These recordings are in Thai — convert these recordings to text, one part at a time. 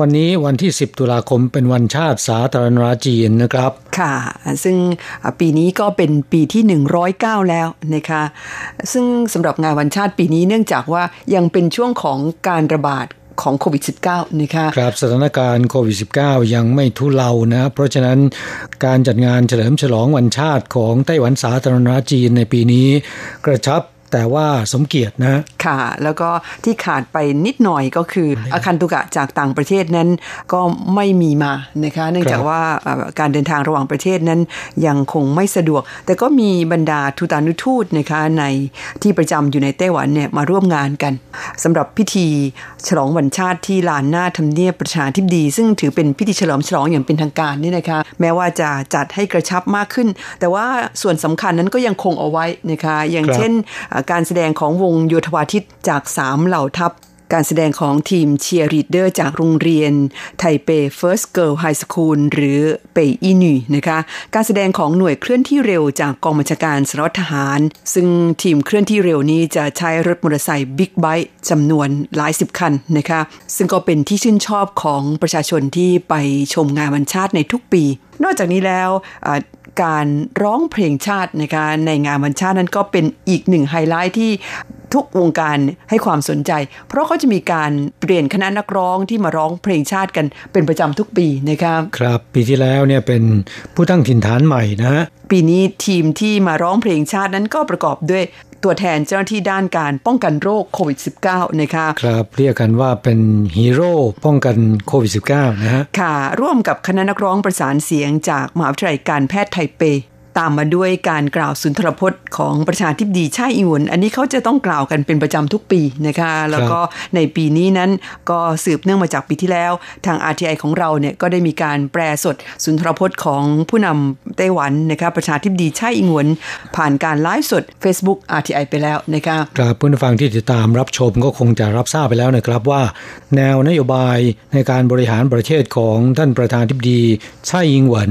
วันนี้วันที่ 10 ตุลาคมเป็นวันชาติสาธารณรัฐจีนนะครับ ค่ะ ซึ่งปีนี้ก็เป็นปีที่ 109 แล้วนะคะ ซึ่งสำหรับงานวันชาติปีนี้เนื่องจากว่ายังเป็นช่วงของการระบาดของโควิด -19 นะคะครับสถานการณ์โควิด -19 ยังไม่ทุเลานะ เพราะฉะนั้นการจัดงานเฉลิมฉลองวันชาติของไต้หวันสาธารณรัฐจีนในปีนี้ กระชับ แต่ว่าสมเกียรตินะ ค่ะ แล้วก็ที่ขาดไปนิดหน่อยก็คืออาคันตุกะจากต่างประเทศนั้นก็ไม่มีมานะคะเนื่องจากว่าการเดินทางระหว่างประเทศนั้นยังคงไม่สะดวก แต่ก็มีบรรดาทูตานุทูตนะคะในที่ประจำอยู่ในไต้หวันเนี่ยมาร่วมงานกันสำหรับพิธีฉลองวันชาติที่ลานหน้าทำเนียบประชาธิปดี ซึ่งถือเป็นพิธีเฉลิมฉลองอย่างเป็นทางการนี่นะคะ แม้ว่าจะจัดให้กระชับมากขึ้น แต่ว่าส่วนสำคัญนั้นก็ยังคงเอาไว้นะคะ อย่างเช่นการแสดงของวงโยธวาทิตจาก3เหล่าทัพ การแสดงของทีมเชียร์ลีดเดอร์จากโรงเรียนไทเป First Girl High School หรือ北一女 นะคะ การแสดงของหน่วยเคลื่อนที่เร็วจากกองบัญชาการสารวัตรทหาร ซึ่งทีมเคลื่อนที่เร็วนี้จะใช้รถมอเตอร์ไซค์บิ๊กไบค์จำนวนหลายสิบคันนะคะ ซึ่งก็เป็นที่ชื่นชอบของประชาชนที่ไปชมงานวันชาติในทุกปีนอกจากนี้แล้ว การร้องเพลงชาตินะคะในงานวันชาตินั้นก็เป็นอีกหนึ่งไฮไลท์ที่ทุกวงการให้ความสนใจ เพราะเขาจะมีการเปลี่ยนคณะนักร้องที่มาร้องเพลงชาติกันเป็นประจำทุกปีนะครับครับ ปีที่แล้วเนี่ยเป็นผู้ตั้งถิ่นฐานใหม่นะปีนี้ทีมที่มาร้องเพลงชาตินั้นก็ประกอบด้วย ตัวแทนเจ้าหน้าที่ด้านการป้องกันโรคโควิด -19 นะคะครับเรียกกันว่าเป็นฮีโร่ป้องกันโควิด -19 นะฮะค่ะ ร่วมกับคณะนักร้องประสานเสียงจากมหาวิทยาลัยการแพทย์ไทเป ตามมาด้วยการกล่าวสุนทรพจน์ของประชาธิปดีช่อิงหวนอันนี้เขาจะต้องกล่าวกันเป็นประจำทุกปีนะคะ แล้วก็ในปีนี้นั้นก็สืบเนื่องมาจากปีที่แล้ว ทาง RTI ของเราเนี่ยก็ได้มีการแปลสดสุนทรพจน์ของผู้นำไต้หวันนะคะประชาธิปดีช่อิงหวนผ่านการไลฟ์สด Facebook RTI ไปแล้วนะคะครับผู้ฟังที่ติดตามรับชมก็คงจะรับทราบไปแล้วนะครับว่า แนวนโยบายในการบริหารประเทศของท่านประธานธิบดีช่อิงหวน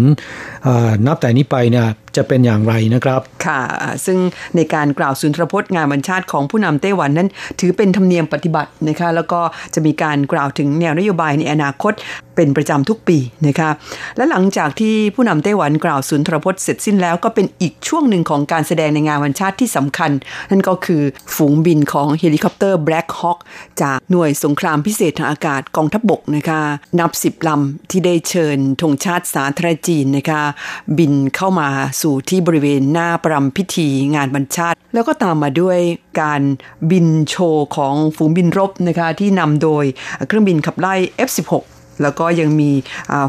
นับแต่นี้ไปเนี่ยจะเป็นอย่างไรนะครับ ค่ะ ซึ่งในการกล่าวสุนทรพจน์งานบรรชาติของผู้นำไต้หวันนั้น ถือเป็นธรรมเนียมปฏิบัตินะคะแล้วก็จะมีการกล่าวถึงแนวนโยบายในอนาคตเป็นประจำทุกปีนะคะและหลังจากที่ผู้นำไต้หวันกล่าวสุนทรพจน์เสร็จสิ้นแล้วก็เป็นอีกช่วงหนึ่งของการแสดงในงานวันชาติที่สำคัญ นั่นก็คือฝูงบินของเฮลิคอปเตอร์ Black Hawk จากหน่วยสงครามพิเศษทางอากาศกองทัพบบกนะคะนับสิบลำที่ได้เชิญธงชาติสาธารณจีนนะคะบินเข้ามาสู่ที่บริเวณหน้าประรำพิธีงานบรรชาติ แล้วก็ตามมาด้วยการบินโชว์ของฝูงบินรบนะคะที่นำโดยเครื่องบินขับไล่ F16 แล้วก็ยังมี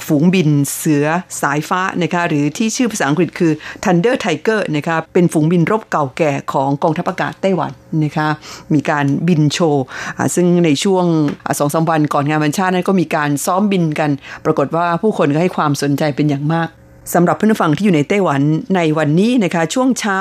ฝูงบินเสือสายฟ้านะคะหรือที่ชื่อภาษาอังกฤษคือ Thunder Tiger นะคะเป็นฝูงบินรบเก่าแก่ของกองทัพอากาศไต้หวันนะคะมีการบินโชว์ซึ่งในช่วงสองสาวันก่อนงานวันชาตินั้นก็มีการซ้อมบินกัน ปรากฏว่าผู้คนก็ให้ความสนใจเป็นอย่างมาก สำหรับเพื่อนฟังที่อยู่ในไต้หวันในวันนี้นะคะช่วงเช้า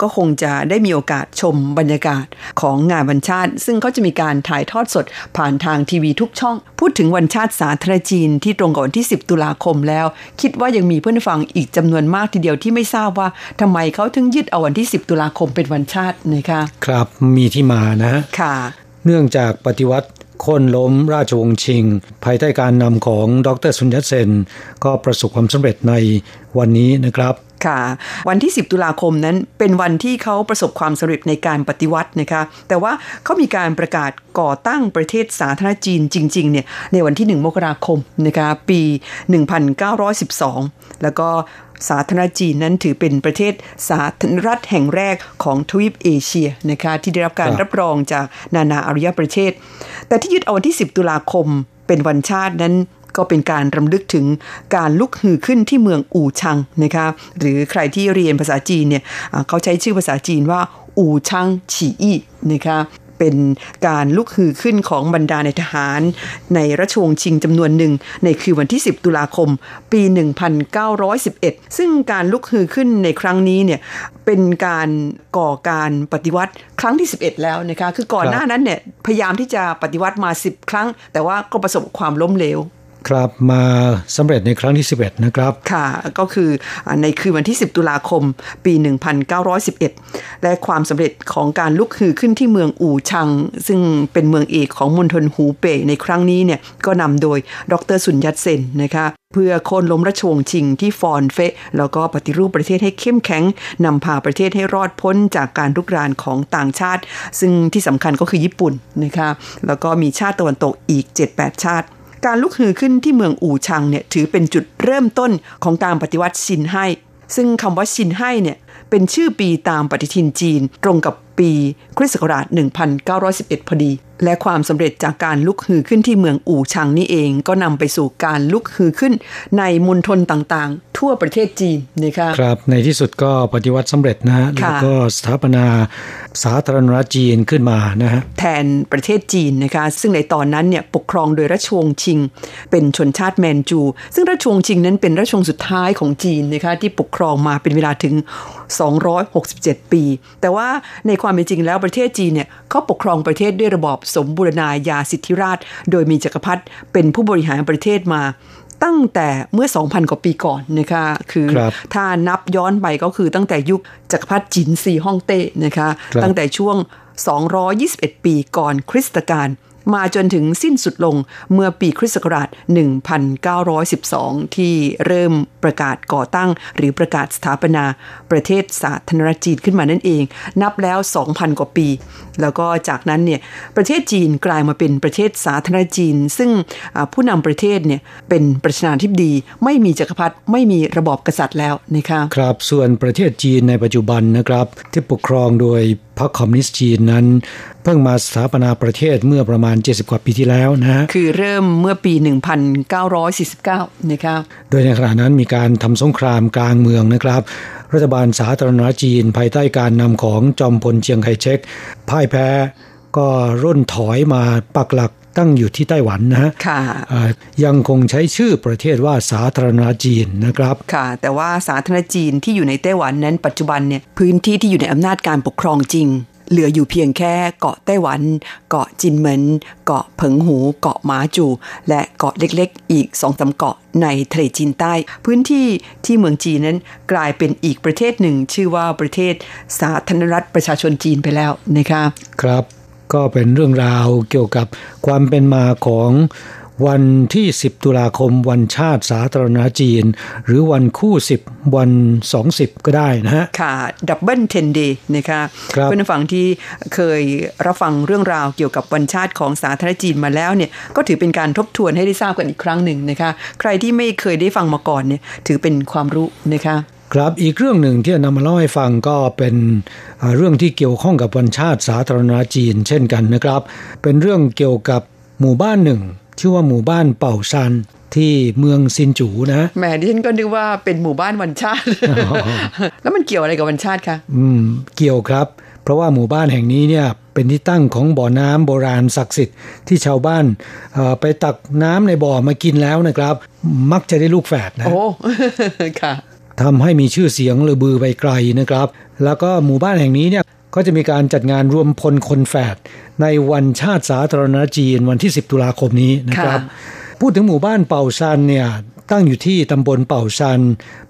ก็คงจะได้มีโอกาสชมบรรยากาศของงานวันชาติ ซึ่งเขาจะมีการถ่ายทอดสดผ่านทางทีวีทุกช่อง พูดถึงวันชาติสาธารณจีนที่ตรงกับวันที่ 10 ตุลาคมแล้ว คิดว่ายังมีเพื่อนฟังอีกจำนวนมากทีเดียวที่ไม่ทราบว่าทำไมเขาถึงยึดเอาวันที่ 10 ตุลาคมเป็นวันชาตินะคะครับมีที่มานะค่ะเนื่องจากปฏิวัติ โค่นล้มราชวงศ์ชิง ภายใต้การนำของดรซุนยัตเซน ก็ประสบความสำเร็จในวันนี้นะครับค่ะวันที่ 10 ตุลาคมนั้นเป็นวันที่เขาประสบความสำเร็จในการปฏิวัตินะคะแต่ว่าเขามีการประกาศก่อตั้งประเทศสาธารณจีนจริงๆเนี่ยในวันที่ 1 มกราคมนะคะปี 1912 แล้วก็ สาธารณจีนนั้นถือเป็นประเทศสาธารณรัฐแห่งแรกของทวีปเอเชียนะคะที่ได้รับการครับรับรองจากนานาอารยประเทศ แต่ที่ยึดเอาวันที่ 10 ตุลาคมเป็นวันชาตินั้นก็เป็นการรำลึกถึงการลุกฮือขึ้นที่เมืองอู่ชังนะคะหรือใครที่เรียนภาษาจีนเนี่ยอ่าเขาใช้ชื่อภาษาจีนว่าอู่ชังฉีอี้นะคะ เป็นการลุกฮือขึ้นของบรรดาในทหาร ในราชวงศ์ชิงจำนวนหนึ่ง ในคืนวันที่ 10 ตุลาคม ปี 1911 ซึ่งการลุกฮือขึ้นในครั้งนี้เนี่ยเป็นการก่อการปฏิวัติครั้งที่ 11 แล้วนะคะคือก่อนหน้านั้นเนี่ยพยายามที่จะปฏิวัติมา 10 ครั้ง แต่ว่าก็ประสบความล้มเหลว ครับมาสำเร็จในครั้งที่ 11 นะครับ ค่ะ ก็คือในคืนวันที่ 10 ตุลาคม ปี 1911 และความสำเร็จของการลุกฮือขึ้นที่เมืองอู่ชัง ซึ่งเป็นเมืองเอกของมณฑลหูเป่ในครั้งนี้เนี่ยก็นำโดยดรสุนยัตเซนนะคะเพื่อโค่นล้มราชวงศ์ชิงที่ฟอนเฟะแล้วก็ปฏิรูปประเทศให้เข้มแข็งนำพาประเทศให้รอดพ้นจากการรุกรานของต่างชาติ ซึ่งที่สำคัญก็คือญี่ปุ่นนะคะแล้วก็มีชาติตะวันตกอีก 7-8 ชาติ การลุกฮือขึ้นที่เมืองอู่ชังเนี่ยถือเป็นจุดเริ่มต้นของการปฏิวัติชินไห่ซึ่งคำว่าชินไห่เนี่ยเป็นชื่อปีตามปฏิทินจีน ตรงกับปีคริสต์ศักราช 1911 พอดี และความสำเร็จจากการลุกฮือขึ้นที่เมืองอู่ชังนี่เองก็นำไปสู่การลุกฮือขึ้นในมณฑลต่างๆ ทั่วประเทศจีนนะคะครับในที่สุดก็ปฏิวัติสำเร็จนะฮะค่ะแล้วก็สถาปนาสาธารณรัฐจีนขึ้นมานะฮะแทนประเทศจีนนะคะ ซึ่งในตอนนั้นเนี่ยปกครองโดยราชวงศ์ชิง เป็นชนชาติแมนจู ซึ่งราชวงศ์ชิงนั้นเป็นราชวงศ์สุดท้ายของจีนนะคะที่ปกครองมาเป็นเวลาถึง 267 ปี แต่ว่าในความเป็นจริงแล้วประเทศจีนเนี่ยเขาปกครองประเทศด้วยระบอบสมบูรณาญาสิทธิราชย์โดยมีจักรพรรดิเป็นผู้บริหารประเทศมาตั้งแต่เมื่อ 2,000 กว่าปีก่อนนะคะคือครับถ้านับย้อนไปก็คือตั้งแต่ยุคจักรพรรดิจินซีฮ่องเต้นะคะครับตั้งแต่ช่วง 221 ปีก่อนคริสตกาล มาจนถึงสิ้นสุดลงเมื่อปีคริสต์ศักราช 1912 ที่เริ่มประกาศก่อตั้ง หรือประกาศสถาปนาประเทศสาธารณรัฐจีนขึ้นมานั่นเอง นับแล้ว 2,000 กว่าปี แล้วก็จากนั้นเนี่ยประเทศจีนกลายมาเป็นประเทศสาธารณรัฐจีน ซึ่งผู้นำประเทศเนี่ยเป็นประธานาธิบดี ไม่มีจักรพรรดิไม่มีระบอบกษัตริย์แล้วนะคะครับส่วนประเทศจีนในปัจจุบันนะครับที่ปกครองโดย รรคคอมมิวนิสต์จีนนั้น เพิ่งมาสถาปนาประเทศเมื่อประมาณ 70 กว่าปีที่แล้วนะฮะคือเริ่มเมื่อปี 1949 นะคะโดยในขณะนั้นมีการทำสงครามกลางเมืองนะครับ รัฐบาลสาธารณรัฐจีน ภายใต้การนำของจอมพลเชียงไคเชกพ่ายแพ้ก็ร่นถอยมาปักหลัก ตั้งอยู่ที่ไต้หวันนะฮะค่ะอ่ายังคงใช้ชื่อประเทศว่าสาธารณรัฐจีนนะครับค่ะ แต่ว่าสาธารณจีนที่อยู่ในไต้หวันนั้นปัจจุบันเนี่ยพื้นที่ที่อยู่ในอำนาจการปกครองจริง เหลืออยู่เพียงแค่เกาะไต้หวัน เกาะจินเหมินเกาะเผิงหู เกาะหมาจู และเกาะเล็กๆ อีกสองสาเกาะในทะเลจีนใต้ พื้นที่ที่เมืองจีนนั้นกลายเป็นอีกประเทศหนึ่ง ชื่อว่าประเทศสาธารณรัฐประชาชนจีนไปแล้วนะคะครับ ก็เป็นเรื่องราวเกี่ยวกับความเป็นมาของวันที่ 10 ตุลาคม วันชาติสาธารณรัฐจีน หรือวันคู่ 10 วัน 20 ก็ได้นะฮะ ค่ะ Double Ten Day นะคะครับเพื่อนผู้ฟังที่เคยรับฟังเรื่องราวเกี่ยวกับวันชาติของสาธารณจีนมาแล้วเนี่ย ก็ถือเป็นการทบทวนให้ได้ทราบกันอีกครั้งหนึ่งนะคะ ใครที่ไม่เคยได้ฟังมาก่อนเนี่ย ถือเป็นความรู้นะคะ ครับอีกเรื่องหนึ่งที่นำมาเล่าให้ฟังก็เป็นอ่าเรื่องที่เกี่ยวข้องกับวันชาติสาธารณรัฐจีน เช่นกันนะครับ เป็นเรื่องเกี่ยวกับหมู่บ้านหนึ่ง ชื่อว่าหมู่บ้านเป่าซันที่เมืองซินจูนะแหมดิฉันก็นึกว่าเป็นหมู่บ้านวันชาติ แล้วมันเกี่ยวอะไรกับวันชาติคะอืม เกี่ยวครับ เพราะว่าหมู่บ้านแห่งนี้เนี่ยเป็นที่ตั้งของบ่อน้ำโบราณศักดิ์สิทธิ์ที่ชาวบ้านเอ่อไปตักน้ำในบ่อมากินแล้วนะครับ มักจะได้ลูกแฝดนะโอ้ค่ะ ทำให้มีชื่อเสียงลือบือไปไกลนะครับ แล้วก็หมู่บ้านแห่งนี้เนี่ยก็จะมีการจัดงานรวมพลคนแฝดในวันชาติสาธารณรัฐจีนวันที่ 10 ตุลาคมนี้นะครับค่ะพูดถึงหมู่บ้านเป่าซันเนี่ยตั้งอยู่ที่ตำบลเป่าซัน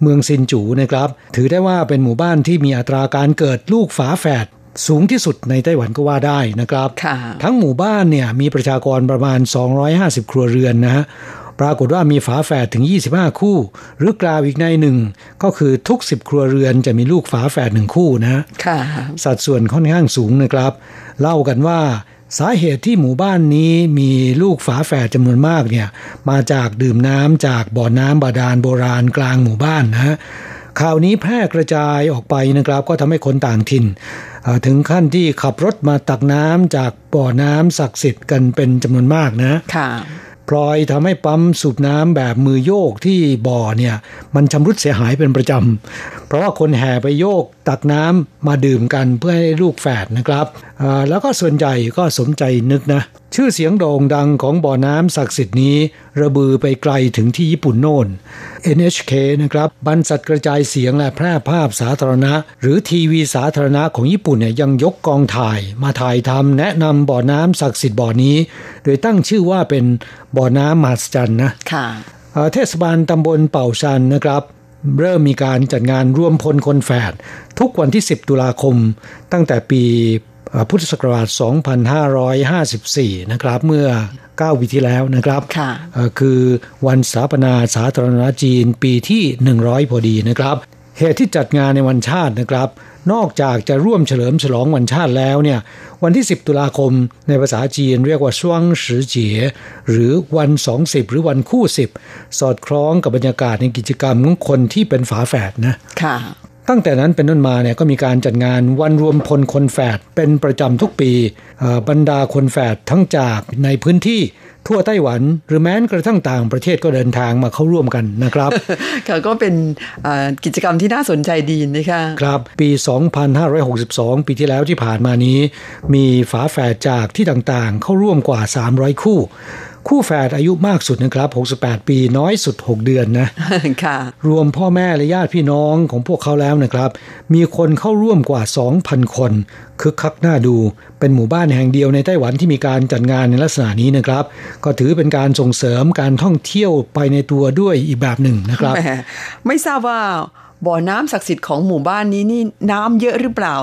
เมืองซินจูนะครับ ถือได้ว่าเป็นหมู่บ้านที่มีอัตราการเกิดลูกฝาแฝดสูงที่สุดในไต้หวันก็ว่าได้นะครับค่ะทั้งหมู่บ้านเนี่ยมีประชากรประมาณ 250 ครัวเรือนนะฮะ ปรากฏว่ามีฝาแฝดถึง 25 คู่ หรือกล่าวอีกในหนึ่ง ก็คือทุก 10 ครัวเรือนจะมีลูกฝาแฝดหนึ่งคู่นะค่ะสัดส่วนค่อนข้างสูงนะครับ เล่ากันว่าสาเหตุที่หมู่บ้านนี้มีลูกฝาแฝดจำนวนมากเนี่ยมาจากดื่มน้ำจากบ่อน้ำบาดาลโบราณกลางหมู่บ้านนะข่าวนี้แพร่กระจายออกไปนะครับ ก็ทำให้คนต่างถิ่นเอ่อถึงขั้นที่ขับรถมาตักน้ำจากบ่อน้ำศักดิ์สิทธิ์กันเป็นจำนวนมากนะค่ะ พลอยทำให้ปั๊มสูบน้ำแบบมือโยกที่บ่อเนี่ยมันชำรุดเสียหายเป็นประจำเพราะว่าคนแห่ไปโยกตักน้ำมาดื่มกันเพื่อให้ลูกแฝดนะครับแล้วก็ส่วนใหญ่ก็สมใจนึกนะ ชื่อเสียงโด่งดังของบ่อน้ำศักดิ์สิทธิ์นี้ ระบือไปไกลถึงที่ญี่ปุ่นโน่น NHK นะครับบรรษัทกระจายเสียงและแพร่ภาพสาธารณะ หรือทีวีสาธารณะของญี่ปุ่นเนี่ยยังยกกองถ่าย มาถ่ายทำแนะนำบ่อน้ำศักดิ์สิทธิ์บ่อนี้ โดยตั้งชื่อว่าเป็นบ่อน้ำมหัศจรรย์นะค่ะเอ่อเทศบาลตำบลเป่าชันนะครับเริ่มมีการจัดงานร่วมพลคนแฝดทุกวันที่ 10 ตุลาคม ตั้งแต่ปีเอ่อ พุทธศักราช 2554 นะครับ เมื่อ 9 ปีที่แล้วนะครับค่ะเอ่อคือวันสถาปนาสาธารณรัฐจีนปีที่ 100 พอดีนะครับ เหตุที่จัดงานในวันชาตินะครับ นอกจากจะร่วมเฉลิมฉลองวันชาติแล้วเนี่ย วันที่ 10 ตุลาคมในภาษาจีนเรียกว่าช่วงสือเจียหรือวัน20หรือวันคู่10สอดคล้องกับบรรยากาศในกิจกรรมของคนที่เป็นฝาแฝดนะ ค่ะ ตั้งแต่นั้นเป็นต้นมาเนี่ยก็มีการจัดงานวันรวมพลคนแฝดเป็นประจำทุกปีเอ่อบรรดาคนแฝดทั้งจากในพื้นที่ทั่วไต้หวัน หรือแม้กระทั่งต่างประเทศก็เดินทางมาเข้าร่วมกันนะครับค่ะก็เป็นเอ่อกิจกรรมที่น่าสนใจดีนะคะครับปี 2562 ปีที่แล้วที่ผ่านมานี้ มีฝาแฝดจากที่ต่างๆ เข้าร่วมกว่า 300 คู่ คู่แฝดอายุมากสุดนะครับ 68 ปีน้อยสุด 6 เดือนนะค่ะ รวมพ่อแม่และญาติพี่น้องของพวกเขาแล้วนะครับ มีคนเข้าร่วมกว่า 2,000 คนคึกคักน่าดู เป็นหมู่บ้านแห่งเดียวในไต้หวันที่มีการจัดงานในลักษณะนี้นะครับ ก็ถือเป็นการส่งเสริมการท่องเที่ยวไปในตัวด้วยอีกแบบหนึ่งนะครับแหมไม่ทราบว่า บ่อน้ำศักดิ์สิทธิ์ของหมู่บ้านนี้นี่น้ำเยอะหรือเปล่า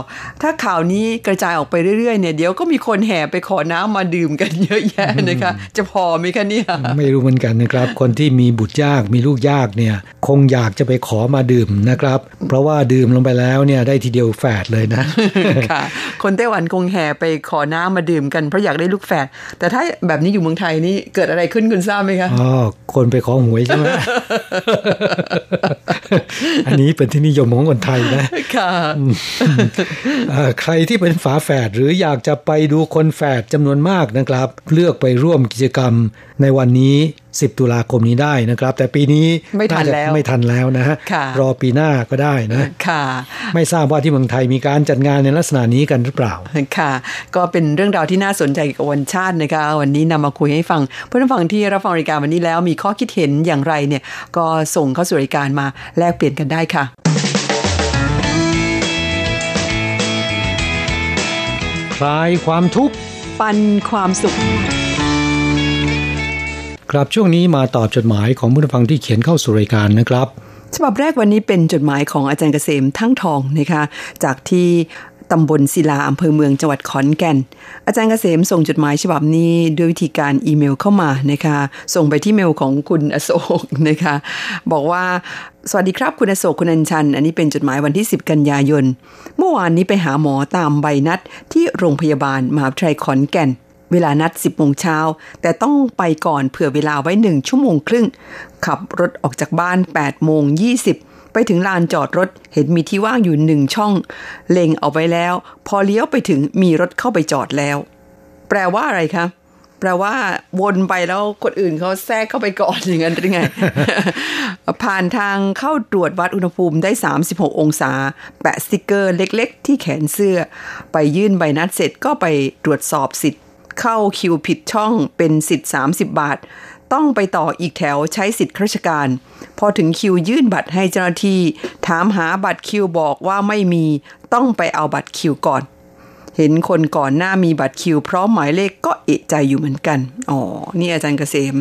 ถ้าข่าวนี้กระจายออกไปเรื่อยๆเนี่ยเดี๋ยวก็มีคนแห่ไปขอน้ำมาดื่มกันเยอะแยะนะคะ จะพอไหมคะเนี่ยไม่รู้เหมือนกันนะครับ คนที่มีบุตรยากมีลูกยากเนี่ย คงอยากจะไปขอมาดื่มนะครับ เพราะว่าดื่มลงไปแล้วเนี่ยได้ทีเดียวแฝดเลยนะค่ะ คนไต้หวันคงแห่ไปขอน้ำมาดื่มกันเพราะอยากได้ลูกแฝดแต่ถ้าแบบนี้อยู่เมืองไทยนี่เกิดอะไรขึ้นคุณทราบไหมคะอ๋อคนไปขอหวยใช่ไหมอันนี้เป็นที่นิยมของคนไทยนะค่ะเอ่อใครที่เป็นฝาแฝดหรืออยากจะไปดูคนแฝดจำนวนมากนะครับ เลือกไปร่วมกิจกรรม ในวันนี้ 10 ตุลาคมนี้ได้นะครับ แต่ปีนี้ไม่ทันจะแล้วไม่ทันแล้วนะฮะค่ะรอปีหน้าก็ได้นะค่ะ ไม่ทราบว่าที่เมืองไทยมีการจัดงานในลักษณะนี้กันหรือเปล่าค่ะ ก็เป็นเรื่องราวที่น่าสนใจเกี่ยวกับวันชาตินะคะ วันนี้นำมาคุยให้ฟังเพื่อนผู้ฟังที่รับฟังรายการวันนี้แล้วมีข้อคิดเห็นอย่างไรเนี่ย ก็ส่งเข้าสู่รายการมาแลกเปลี่ยนกันได้ค่ะคลายความทุกข์ปันความสุข ครับช่วงนี้มาตอบจดหมายของผู้ฟังที่เขียนเข้าสู่รายการนะครับ ฉบับแรกวันนี้เป็นจดหมายของอาจารย์เกษมทั้งทองนะคะจากที่ตำบลศิลาอำเภอเมืองจังหวัดขอนแก่น อาจารย์เกษมส่งจดหมายฉบับนี้ด้วยวิธีการอีเมลเข้ามานะคะ ส่งไปที่เมลของคุณอโศกนะคะ บอกว่าสวัสดีครับคุณอโศกคุณอัญชัน อันนี้เป็นจดหมายวันที่ 10 กันยายน เมื่อวานนี้ไปหาหมอตามใบนัดที่โรงพยาบาลมหาวิทยาลัยขอนแก่น เวลานัด 10โมงเช้า แต่ต้องไปก่อนเผื่อเวลาไว้ 1 ชั่วโมงครึ่ง ขับรถออกจากบ้าน8โมง20 ไปถึงลานจอดรถเห็นมีที่ว่างอยู่หนึ่งช่อง เล็งเอาไว้แล้ว พอเลี้ยวไปถึงมีรถเข้าไปจอดแล้ว แปลว่าอะไรคะแปลว่าวนไปแล้วคนอื่นเขาแทรกเข้าไปก่อนอย่างนั้นหรือไง ผ่านทางเข้าตรวจวัดอุณหภูมิได้ 36 องศา แปะสติกเกอร์เล็กๆ ที่แขนเสื้อ ไปยื่นใบนัดเสร็จก็ไปตรวจสอบสิทธิ์ เข้าคิวผิดช่องเป็นสิทธิ์ 30 บาท ต้องไปต่ออีกแถวใช้สิทธิ์ราชการ พอถึงคิวยื่นบัตรให้เจ้าหน้าที่ ถามหาบัตรคิวบอกว่าไม่มี ต้องไปเอาบัตรคิวก่อน เห็นคนก่อนหน้ามีบัตรคิว พร้อมหมายเลขก็เอะใจอยู่เหมือนกัน อ๋อ นี่อาจารย์เกษม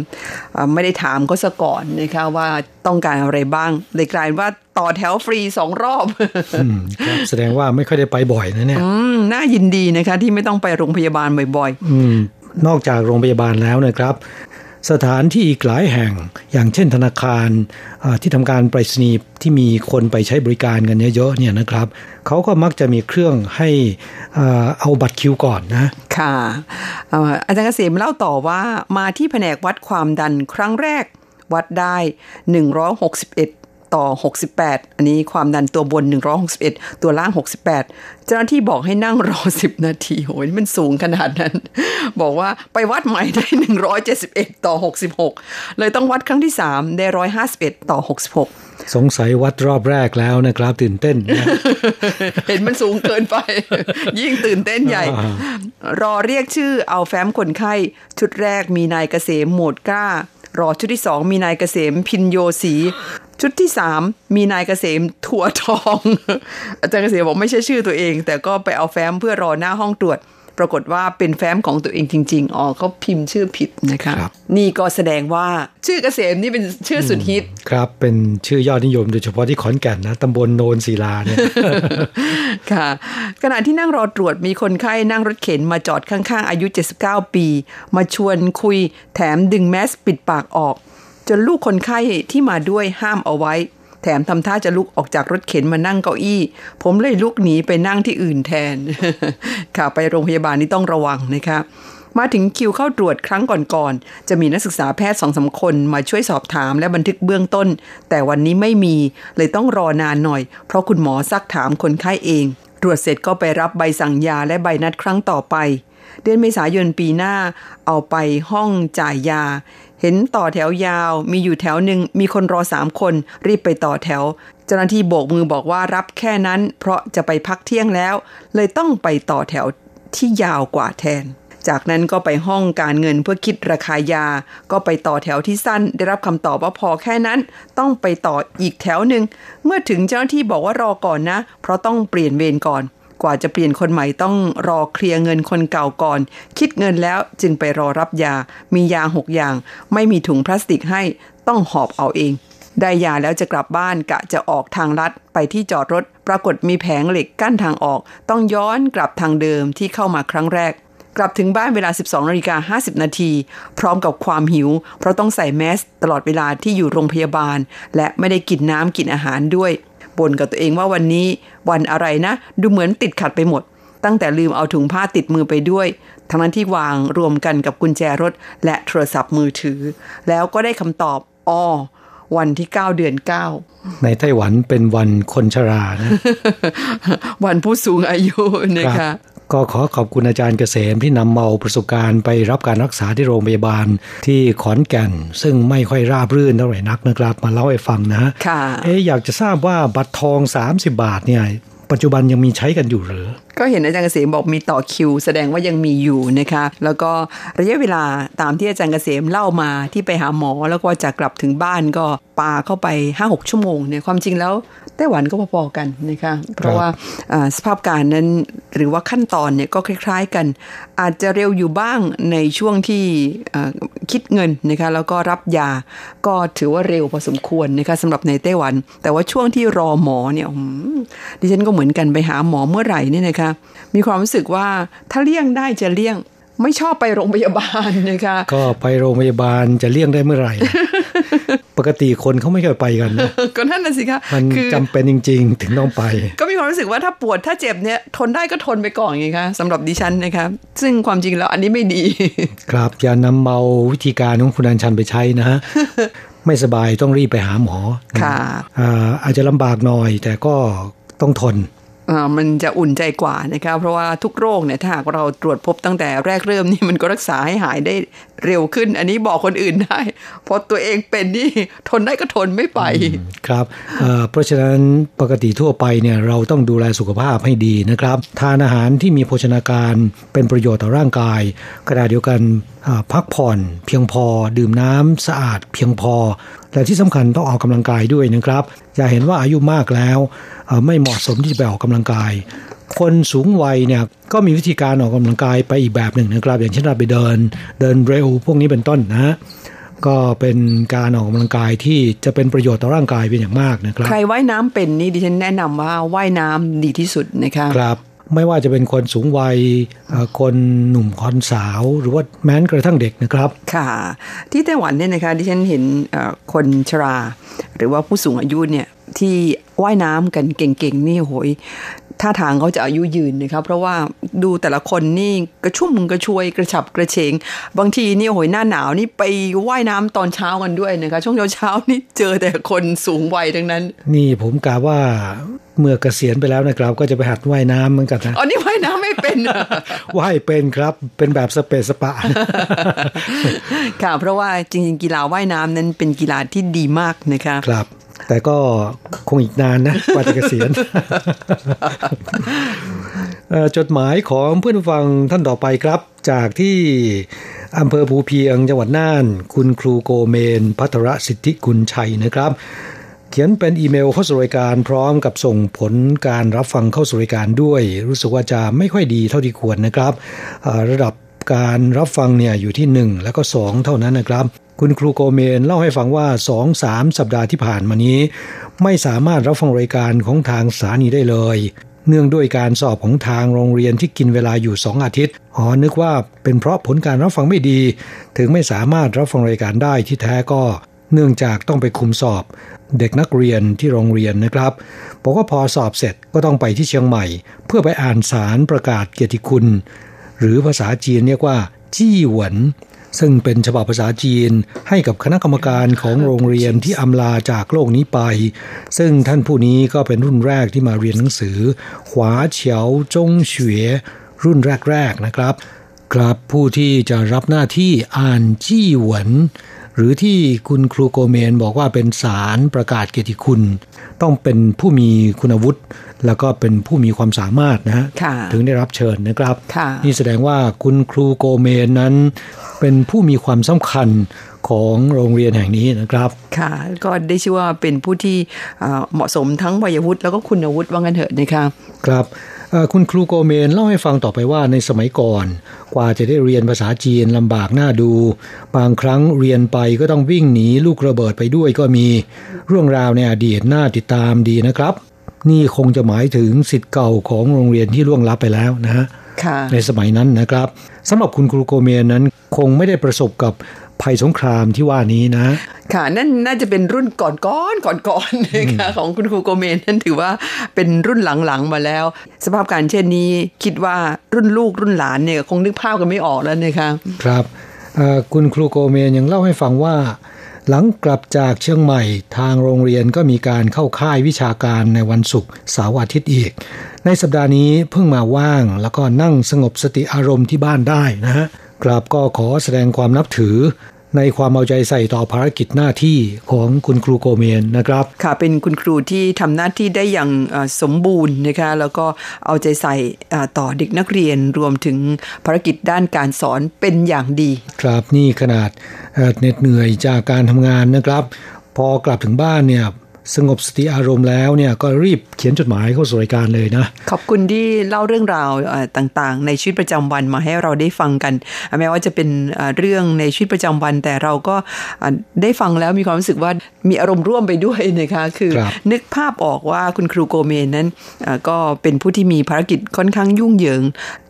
ไม่ได้ถามก็ซะก่อนนะคะว่าต้องการอะไรบ้างเลยกลายว่าต่อแถวฟรีสองรอบครับแสดงว่าไม่ค่อยได้ไปบ่อยนะเนี่ยอืมน่ายินดีนะคะที่ไม่ต้องไปโรงพยาบาลบ่อยๆอืมนอกจากโรงพยาบาลแล้วนะครับ สถานที่อีกหลายแห่ง อย่างเช่นธนาคารที่ทำการไปรษณีย์ที่มีคนไปใช้บริการกันเยอะๆเนี่ยนะครับเขาก็มักจะมีเครื่องให้เอาบัตรคิวก่อนนะ ค่ะอาจารย์เกษมเล่าต่อว่ามาที่แผนกวัดความดันครั้งแรกวัดได้ 161 ต่อ 68 อันนี้ความดันตัวบน 161 ตัวล่าง 68 เจ้าหน้าที่บอกให้นั่งรอ 10 นาทีโหยมันสูงขนาดนั้น บอกว่าไปวัดใหม่ได้ 171 ต่อ 66 เลยต้องวัดครั้งที่ 3 ได้ 151 ต่อ 66 สงสัยวัดรอบแรกแล้วนะครับ ตื่นเต้น เห็นมันสูงเกินไป ยิ่งตื่นเต้นใหญ่ รอเรียกชื่อเอาแฟ้มคนไข้ ชุดแรกมีนายเกษมโหมดกล้า รอชุดที่สองมีนายเกษมพินโยสีชุดที่สามมีนายเกษมถั่วทอง อาจารย์เกษมบอกไม่ใช่ชื่อตัวเอง แต่ก็ไปเอาแฟ้มเพื่อรอหน้าห้องตรวจ ปรากฏว่าเป็นแฟ้มของตัวเองจริง ๆ อ๋อเขาพิมพ์ชื่อผิดนะคะคนี่ก็แสดงว่าชื่อเกษมนี่เป็นชื่อสุดฮิต ครับ เป็นชื่อยอดนิยมโดยเฉพาะที่ขอนแก่นนะตำบลโนนศิลาเนี่ย ค่ะ ขณะที่นั่งรอตรวจมีคนไข้นั่งรถเข็นมาจอดข้างๆ อายุ 79 ปี มาชวนคุยแถมดึงแมสปิดปากออก จนลูกคนไข้ที่มาด้วยห้ามเอาไว้ แถมทำท่าจะลุกออกจากรถเข็นมานั่งเก้าอี้ ผมเลยลุกหนีไปนั่งที่อื่นแทน ค่ะไปโรงพยาบาลนี่ต้องระวังนะคะมาถึงคิวเข้าตรวจครั้งก่อนๆ จะมีนักศึกษาแพทย์สองสาคนมาช่วยสอบถามและบันทึกเบื้องต้น แต่วันนี้ไม่มีเลยต้องรอนานหน่อย เพราะคุณหมอซักถามคนไข้เอง ตรวจเสร็จก็ไปรับใบสั่งยาและใบนัดครั้งต่อไป เดือนเมษายนปีหน้าเอาไปห้องจ่ายยา เห็นต่อแถวยาว มีอยู่แถวหนึ่งมีคนรอสามคน รีบไปต่อแถว เจ้าหน้าที่โบกมือบอกว่ารับแค่นั้น เพราะจะไปพักเที่ยงแล้ว เลยต้องไปต่อแถวที่ยาวกว่าแทน จากนั้นก็ไปห้องการเงินเพื่อคิดราคายา ก็ไปต่อแถวที่สั้น ได้รับคำตอบว่าพอแค่นั้น ต้องไปต่ออีกแถวหนึ่ง เมื่อถึงเจ้าหน้าที่บอกว่ารอก่อนนะ เพราะต้องเปลี่ยนเวรก่อน กว่าจะเปลี่ยนคนใหม่ต้องรอเคลียร์เงินคนเก่าก่อน คิดเงินแล้วจึงไปรอรับยา มียาหกอย่าง ไม่มีถุงพลาสติกให้ต้องหอบเอาเอง ได้ยาแล้วจะกลับบ้านกะจะออกทางลัดไปที่จอดรถ ปรากฏมีแผงเหล็กกั้นทางออก ต้องย้อนกลับทางเดิมที่เข้ามาครั้งแรกกลับถึงบ้านเวลา 12นาฬิกา50 นาที พร้อมกับความหิว เพราะต้องใส่แมสตลอดเวลาที่อยู่โรงพยาบาล และไม่ได้กินน้ำกินอาหารด้วย บ่นกับตัวเองว่าวันนี้วันอะไรนะ ดูเหมือนติดขัดไปหมด ตั้งแต่ลืมเอาถุงผ้าติดมือไปด้วย ทั้งนั้นที่วางรวมกันกับกุญแจรถ และโทรศัพท์มือถือ แล้วก็ได้คำตอบอ๋อวันที่ 9 เดือน 9 ในไต้หวันเป็นวันคนชรานะ วันผู้สูงอายุนะคะ ก็ขอขอบคุณอาจารย์เกษมที่นำเมาประสบการณ์ไปรับการรักษาที่โรงพยาบาลที่ขอนแก่น ซึ่งไม่ค่อยราบรื่นเท่าไหร่นักนะครับมาเล่าให้ฟังนะค่ะเอ๊อยากจะทราบว่าบัตรทอง 30 บาทเนี่ยปัจจุบันยังมีใช้กันอยู่หรือ ก็เห็นอาจารย์เกษมบอกมีต่อคิว แสดงว่ายังมีอยู่นะคะ แล้วก็ระยะเวลาตามที่อาจารย์เกษมเล่ามาที่ไปหาหมอแล้วก็จะกลับถึงบ้านก็ปาเข้าไป 5-6 ชั่วโมงเนี่ยความจริงแล้วไต้หวันก็พอๆกันนะคะเพราะว่าสภาพการนั้นหรือว่าขั้นตอนเนี่ยก็คล้าย ๆกัน อาจจะเร็วอยู่บ้างในช่วงที่คิดเงินนะคะแล้วก็รับยาก็ถือว่าเร็วพอสมควรนะคะสำหรับในไต้หวัน แต่ว่าช่วงที่รอหมอเนี่ยดิฉันก็เหมือนกันไปหาหมอเมื่อไหร่นี่นะคะมีความรู้สึกว่าถ้าเลี่ยงได้จะเลี่ยงไม่ชอบไปโรงพยาบาลนะคะก็ไปโรงพยาบาลจะเลี่ยงได้เมื่อไหร่ ปกติคนเขาไม่เคยไปกันนะก็นั่นน่ะสิคะมันจำเป็นจริง ๆ ถึงต้องไป ก็มีความรู้สึกว่าถ้าปวดถ้าเจ็บเนี่ยทนได้ก็ทนไปก่อนไงคะสำหรับดิฉันนะคะซึ่งความจริงแล้วอันนี้ไม่ดี ครับอย่านำเมาวิธีการของคุณอันชันไปใช้นะฮะไม่สบายต้องรีบไปหาหมอค่ะอาจจะลำบากหน่อยแต่ก็ต้องทน มันจะอุ่นใจกว่านะคะเพราะว่าทุกโรคเนี่ยถ้าหากเราตรวจพบตั้งแต่แรกเริ่มนี่มันก็รักษาให้หายได้เร็วขึ้น อันนี้บอกคนอื่นได้พราะตัวเองเป็นนี่ทนได้ก็ทนไม่ไปครับเพราะฉะนั้นปกติทั่วไปเนี่ยเราต้องดูแลสุขภาพให้ดีนะครับ ทานอาหารที่มีโภชนาการเป็นประโยชน์ต่อร่างกายขณะเดียวกันพักผ่อนเพียงพอดื่มน้ำสะอาดเพียงพอ และที่สำคัญต้องออกกำลังกายด้วยนะครับ อย่าเห็นว่าอายุมากแล้วไม่เหมาะสมที่จะไปออกกำลังกาย คนสูงวัยเนี่ยก็มีวิธีการออกกำลังกายไปอีกแบบหนึ่งนะครับ อย่างเช่นเราไปเดิน เดินเร็วพวกนี้เป็นต้นนะก็เป็นการออกกำลังกายที่จะเป็นประโยชน์ต่อร่างกายเป็นอย่างมากนะครับ ใครว่ายน้ำเป็นนี่ดิฉันแนะนำว่าว่ายน้ำดีที่สุดนะคะครับ ไม่ว่าจะเป็นคนสูงวัย คนหนุ่มคนสาว หรือว่าแม้กระทั่งเด็กนะครับ ค่ะ ที่ไต้หวันเนี่ยนะคะดิฉันเห็นคนชรา หรือว่าผู้สูงอายุเนี่ยที่ว่ายน้ำกันเก่งๆ นี่โหย ท่าทางเขาจะอายุยืนนะครับเพราะว่าดูแต่ละคนนี่กระชุ่มกระชวยกระฉับกระเฉง บางทีนี่โหยหน้าหนาวนี่ไปว่ายน้ำตอนเช้ากันด้วยนะคะช่วงเช้าๆนี่เจอแต่คนสูงวัยทั้งนั้น นี่ผมกาว่าเมื่อเกษียณไปแล้วนะครับ ก็จะไปหัดว่ายน้ำเหมือนกันนะอ๋อนี่ว่ายน้ำไม่เป็นว่ายเป็นครับ เป็นแบบสเปซสปะค่ะเพราะว่าจริงๆ กีฬาว่ายน้ำนั้นเป็นกีฬาที่ดีมากนะคะครับ แต่ก็คงอีกนานนะกว่าจะเกษียณจดหมายของเพื่อนฟังท่านต่อไปครับ จากที่อำเภอภูเพียงจังหวัดน่าน คุณครูโกเมน พัทรสิทธิกุลชัยนะครับ เขียนเป็นอีเมลเข้าสู่รายการพร้อมกับส่งผลการรับฟังเข้าสู่รายการด้วย รู้สึกว่าจะไม่ค่อยดีเท่าที่ควรนะครับ ระดับการรับฟังเนี่ยอยู่ที่ 1 แล้วก็ 2 เท่านั้นนะครับ คุณครูโกเมนเล่าให้ฟังว่าสองสามสัปดาห์ที่ผ่านมานี้ ไม่สามารถรับฟังรายการของทางสถานีได้เลย เนื่องด้วยการสอบของทางโรงเรียนที่กินเวลาอยู่สองอาทิตย์อ๋อนึกว่าเป็นเพราะผลการรับฟังไม่ดี ถึงไม่สามารถรับฟังรายการได้ที่แท้ก็ เนื่องจากต้องไปคุมสอบ เด็กนักเรียนที่โรงเรียนนะครับบอกว่าพอสอบเสร็จก็ต้องไปที่เชียงใหม่ เพื่อไปอ่านสารประกาศเกียรติคุณ หรือภาษาจีนเรียกว่าจี้หวน ซึ่งเป็นฉบับภาษาจีนให้กับคณะกรรมการของโรงเรียนที่อำลาจากโลกนี้ไป ซึ่งท่านผู้นี้ก็เป็นรุ่นแรกที่มาเรียนหนังสือขวาเฉียวจงเฉวยรุ่นแรก ๆ นะครับ ครับผู้ที่จะรับหน้าที่อ่านจี้หวน หรือที่คุณครูโกเมนบอกว่าเป็นสารประกาศเกียรติคุณ ต้องเป็นผู้มีคุณวุฒิ แล้วก็เป็นผู้มีความสามารถนะฮะถึงได้รับเชิญนะครับ นี่แสดงว่าคุณครูโกเมนนั้น เป็นผู้มีความสำคัญของโรงเรียนแห่งนี้นะครับ ค่ะ ก็ได้ชื่อว่าเป็นผู้ที่เหมาะสมทั้งวัยวุฒิแล้วก็คุณวุฒิว่างันเถอะนะคะครับ คุณครูโกเมนเล่าให้ฟังต่อไปว่าในสมัยก่อน กว่าจะได้เรียนภาษาจีนลำบากหน้าดู บางครั้งเรียนไปก็ต้องวิ่งหนีลูกระเบิดไปด้วยก็มี เรื่องราวในอดีตน่าติดตามดีนะครับ นี่คงจะหมายถึงสิทธิ์เก่าของโรงเรียนที่ล่วงลับไปแล้วนะฮะในสมัยนั้นนะครับสำหรับคุณครูโกเมนนั้นคงไม่ได้ประสบกับ ภัยสงครามที่ว่านี้นะ ค่ะนั่นน่าจะเป็นรุ่นก่อนก้อนก่อนก่อนนะคะของคุณครูโกเมนนั่นถือว่าเป็นรุ่นหลังๆมาแล้ว สภาพการเช่นนี้คิดว่ารุ่นลูกรุ่นหลานเนี่ยคงนึกภาพกันไม่ออกแล้วนะคะครับคุณครูโกเมนยังเล่าให้ฟังว่า หลังกลับจากเชียงใหม่ทางโรงเรียนก็มีการเข้าค่ายวิชาการในวันศุกร์เสาร์อาทิตย์อีก ในสัปดาห์นี้เพิ่งมาว่างแล้วก็นั่งสงบสติอารมณ์ที่บ้านได้นะฮะ กราบก็ขอแสดงความนับถือในความเอาใจใส่ต่อภารกิจหน้าที่ของคุณครูโกเมนนะครับ ค่ะเป็นคุณครูที่ทำหน้าที่ได้อย่างสมบูรณ์นะคะแล้วก็เอาใจใส่ต่อเด็กนักเรียนรวมถึงภารกิจด้านการสอนเป็นอย่างดี ครับนี่ขนาดเหน็ดเหนื่อยจากการทำงานนะครับ พอกลับถึงบ้านเนี่ย สงบสติอารมณ์แล้วเนี่ยก็รีบเขียนจดหมายเข้าสู่รายการเลยนะ ขอบคุณที่เล่าเรื่องราวต่างๆ ในชีวิตประจำวันมาให้เราได้ฟังกัน แม้ว่าจะเป็นเรื่องในชีวิตประจำวัน แต่เราก็ได้ฟังแล้วมีความรู้สึกว่ามีอารมณ์ร่วมไปด้วยนะคะคือคนึกภาพออกว่าคุณครูโกเมนนั้นก็เป็นผู้ที่มีภารกิจค่อนข้างยุ่งเหยิง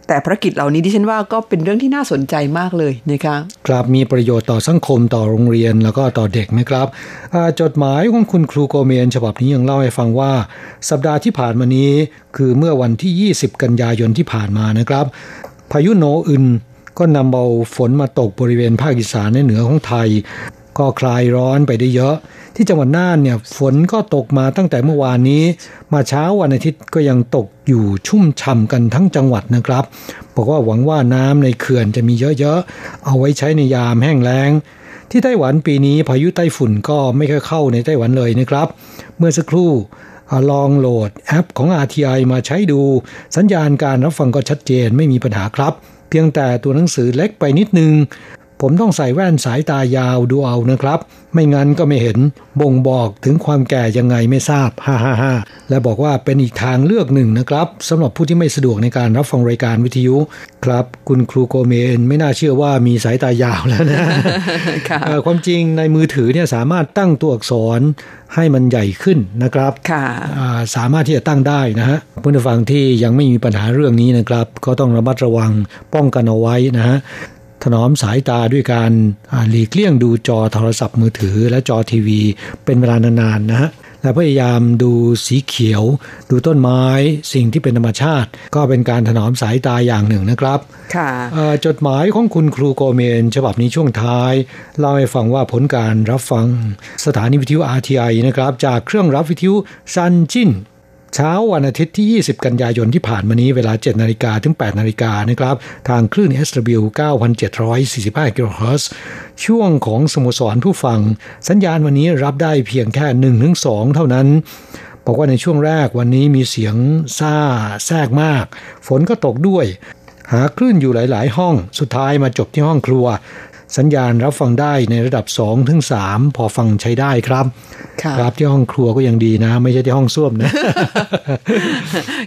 แต่ภารกิจเหล่านี้ดิฉันว่าก็เป็นเรื่องที่น่าสนใจมากเลยนะคะครับมีประโยชน์ต่อสังคมต่อโรงเรียนแล้วก็ต่อเด็กนะครับจดหมายของคุณครูโกเมนฉบับนี้ยังเล่าให้ฟังว่า สัปดาห์ที่ผ่านมานี้ คือเมื่อวันที่ 20 กันยายนที่ผ่านมานะครับ พายุโนอึนก็นำเบาฝนมาตกบริเวณภาคอีสานในเหนือของไทย ก็คลายร้อนไปได้เยอะ ที่จังหวัดน่านเนี่ยฝนก็ตกมาตั้งแต่เมื่อวานนี้ มาเช้าวันอาทิตย์ก็ยังตกอยู่ชุ่มฉ่ากันทั้งจังหวัดนะครับบอกว่าหวังว่าน้ำในเขื่อนจะมีเยอะๆ เอาไว้ใช้ในยามแห้งแล้ง ที่ไต้หวันปีนี้พายุไต้ฝุ่นก็ไม่เคยเข้าในไต้หวันเลยนะครับ เมื่อสักครู่ลองโหลดแอปของ RTI มาใช้ดู สัญญาณการรับฟังก็ชัดเจนไม่มีปัญหาครับ เพียงแต่ตัวหนังสือเล็กไปนิดนึง ผมต้องใส่แว่นสายตายาวดูเอานะครับ ไม่งั้นก็ไม่เห็นบ่งบอกถึงความแก่ยังไงไม่ทราบฮ่าฮ่าฮ่าและบอกว่าเป็นอีกทางเลือกหนึ่งนะครับสำหรับผู้ที่ไม่สะดวกในการรับฟังรายการวิทยุครับ คุณครูโกเมนไม่น่าเชื่อว่ามีสายตายาวแล้วนะความจริงในมือถือเนี่ยสามารถตั้งตัวอักษรให้มันใหญ่ขึ้นนะครับค่ะสามารถที่จะตั้งได้นะฮะผู้ฟังที่ยังไม่มีปัญหาเรื่องนี้นะครับ ก็ต้องระมัดระวังป้องกันเอาไว้นะฮะ ถนอมสายตาด้วยการหลีกเลี่ยงดูจอโทรศัพท์มือถือและจอทีวี เป็นเวลานานๆนะฮะและพยายามดูสีเขียว ดูต้นไม้สิ่งที่เป็นธรรมชาติ ก็เป็นการถนอมสายตาอย่างหนึ่งนะครับค่ะจดหมายของคุณครูโกเมน ฉบับนี้ช่วงท้ายเล่าให้ฟังว่าผลการรับฟังสถานีวิทยุ RTI นะครับ จากเครื่องรับวิทยุซันจิน เช้าวันอาทิตย์ที่ 20 กันยายนที่ผ่านมานี้เวลา 7 นาฬิกาถึง 8 นาฬิกานะครับ ทางคลื่น SW 9,745กิโลเฮิรตซ์ช่วงของสโมสรผู้ฟัง สัญญาณวันนี้รับได้เพียงแค่ 1-2 เท่านั้นบอกว่าในช่วงแรกวันนี้มีเสียงซ่าแทรกมาก ฝนก็ตกด้วย หาคลื่นอยู่หลาย ๆ ห้อง สุดท้ายมาจบที่ห้องครัว สัญญาณรับฟังได้ในระดับ2ถึง3พอฟังใช้ได้ครับ ครับที่ห้องครัวก็ยังดีนะ ไม่ใช่ที่ห้องส้วมนะ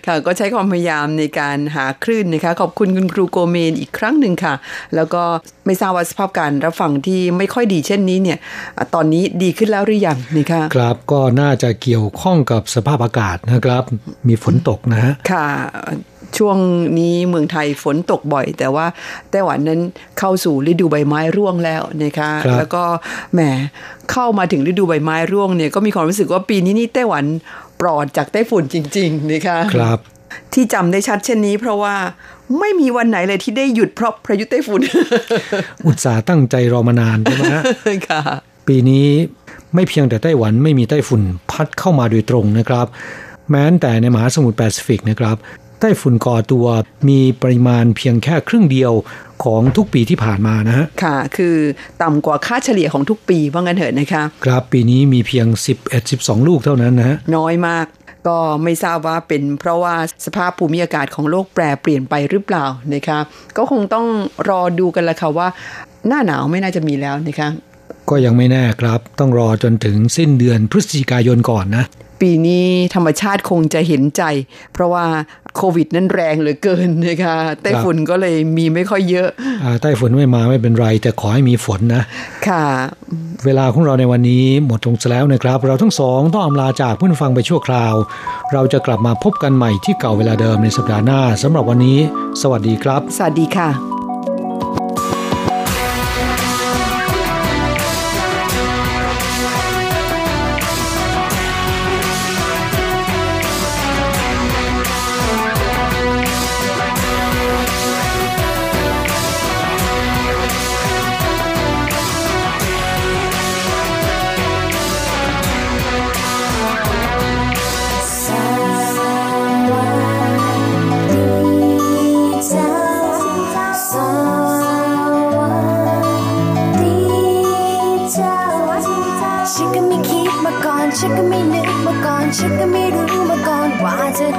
ค่ะก็ใช้ความพยายามในการหาคลื่นนะคะ ขอบคุณคุณครูโกเมนอีกครั้งหนึ่งค่ะ แล้วก็ไม่ทราบว่าสภาพการรับฟังที่ไม่ค่อยดีเช่นนี้เนี่ย ตอนนี้ดีขึ้นแล้วหรือยังนะคะครับก็น่าจะเกี่ยวข้องกับสภาพอากาศนะครับ มีฝนตกนะฮะค่ะ ช่วงนี้เมืองไทยฝนตกบ่อย แต่ว่าไต้หวันนั้นเข้าสู่ฤดูใบไม้ร่วงแล้วนะคะคแล้วก็แหมเข้ามาถึงฤดูใบไม้ร่วงเนี่ยก็มีความรู้สึกว่าปีนี้นี่ไต้หวันปลอดจากไต้ฝุ่นจริง ๆ นะคะครับที่จำได้ชัดเช่นนี้เพราะว่าไม่มีวันไหนเลยที่ได้หยุดเพราะพายุไต้ฝุ่น อุตสาห์ตั้งใจรอมานานใช่ไหมค่ะปีนี้ไม่เพียงแต่ไต้หวันไม่มีไต้ฝุ่นพัดเข้ามาโดยตรงนะครับ แม้แต่ในมหาสมุทรแปซิฟิกนะครับ ไต้ฝุ่นก่อตัวมีปริมาณเพียงแค่ครึ่งเดียวของทุกปีที่ผ่านมานะฮะ ค่ะ คือต่ำกว่าค่าเฉลี่ยของทุกปีว่างั้นเถอะนะคะ ครับปีนี้มีเพียง 11-12 ลูกเท่านั้นนะฮะ น้อยมากก็ไม่ทราบว่าเป็นเพราะว่าสภาพภูมิอากาศของโลกแปรเปลี่ยนไปหรือเปล่านะคะก็คงต้องรอดูกันละค่ะว่า หน้าหนาวไม่น่าจะมีแล้วนะคะก็ยังไม่แน่ครับ ต้องรอจนถึงสิ้นเดือนพฤศจิกายนก่อนนะ ปีนี้ธรรมชาติคงจะเห็นใจ เพราะว่าโควิดนั้นแรงเหลือเกินนะคะไต้ฝุ่นก็เลยมีไม่ค่อยเยอะไต้ฝุ่นไม่มาไม่เป็นไร แต่ขอให้มีฝนนะ ค่ะ เวลาของเราในวันนี้หมดลงแล้วนะครับ เราทั้งสองต้องอำลาจากผู้ฟังไปชั่วคราว เราจะกลับมาพบกันใหม่ที่เก่าเวลาเดิมในสัปดาห์หน้าสำหรับวันนี้ สวัสดีครับ สวัสดีค่ะ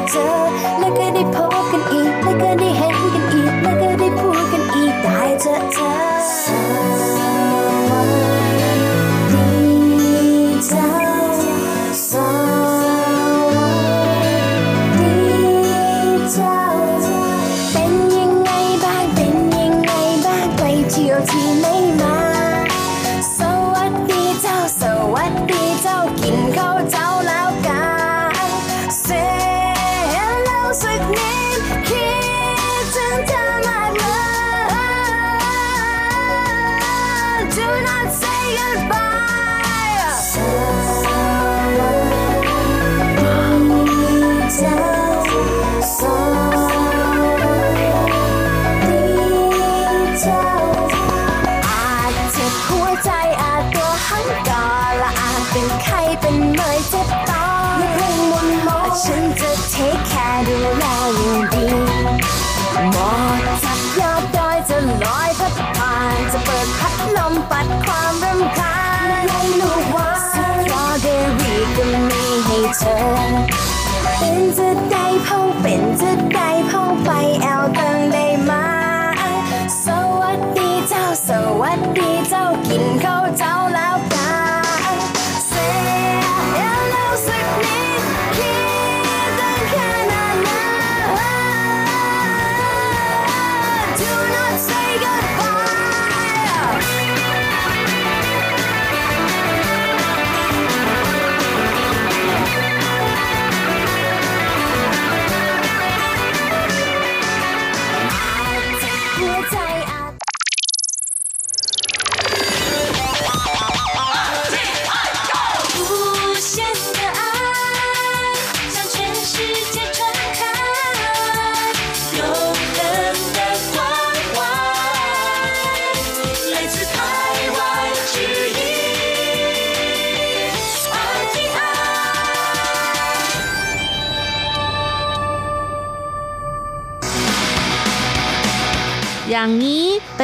วัส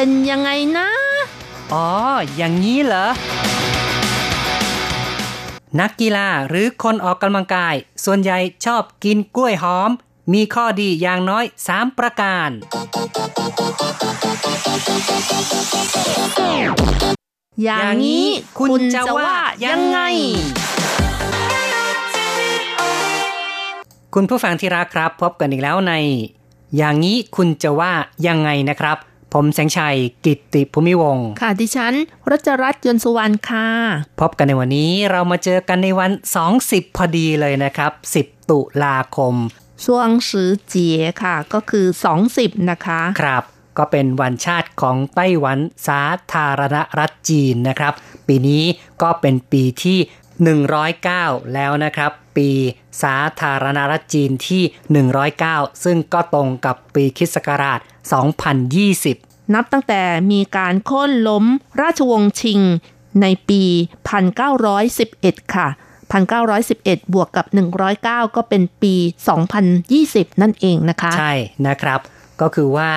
เป็นยังไงนะ อ๋อ อย่างนี้เหรอ นักกีฬาหรือคนออกกำลังกาย ส่วนใหญ่ชอบกินกล้วยหอม มีข้อดีอย่างน้อย 3 ประการ อย่างนี้คุณจะว่ายังไงคุณผู้ฟังที่รักครับ พบกันอีกแล้วใน อย่างนี้คุณจะว่ายังไงนะครับ ผมแสงชัยกิตติภูมิวงศ์ค่ะดิฉันรัชรัตน์ยนต์สุวรรณค่ะ พบกันในวันนี้เรามาเจอกันในวัน 20 พอดีเลยนะครับ 10 ตุลาคม ช่วงสือเจียค่ะ ก็คือ 20 นะคะ ครับ ก็เป็นวันชาติของไต้หวันสาธารณรัฐจีนนะครับ ปีนี้ก็เป็นปีที่ 109 แล้วนะครับ ปี สาธารณรัฐจีนที่ 109 ซึ่งก็ตรงกับปีคริสต์ศักราช 2020 นับตั้งแต่มีการโค่นล้มราชวงศ์ชิงในปี 1911 ค่ะ 1911 บวกกับ 109 ก็เป็นปี 2020 นั่นเองนะคะ ใช่นะครับ ก็คือว่า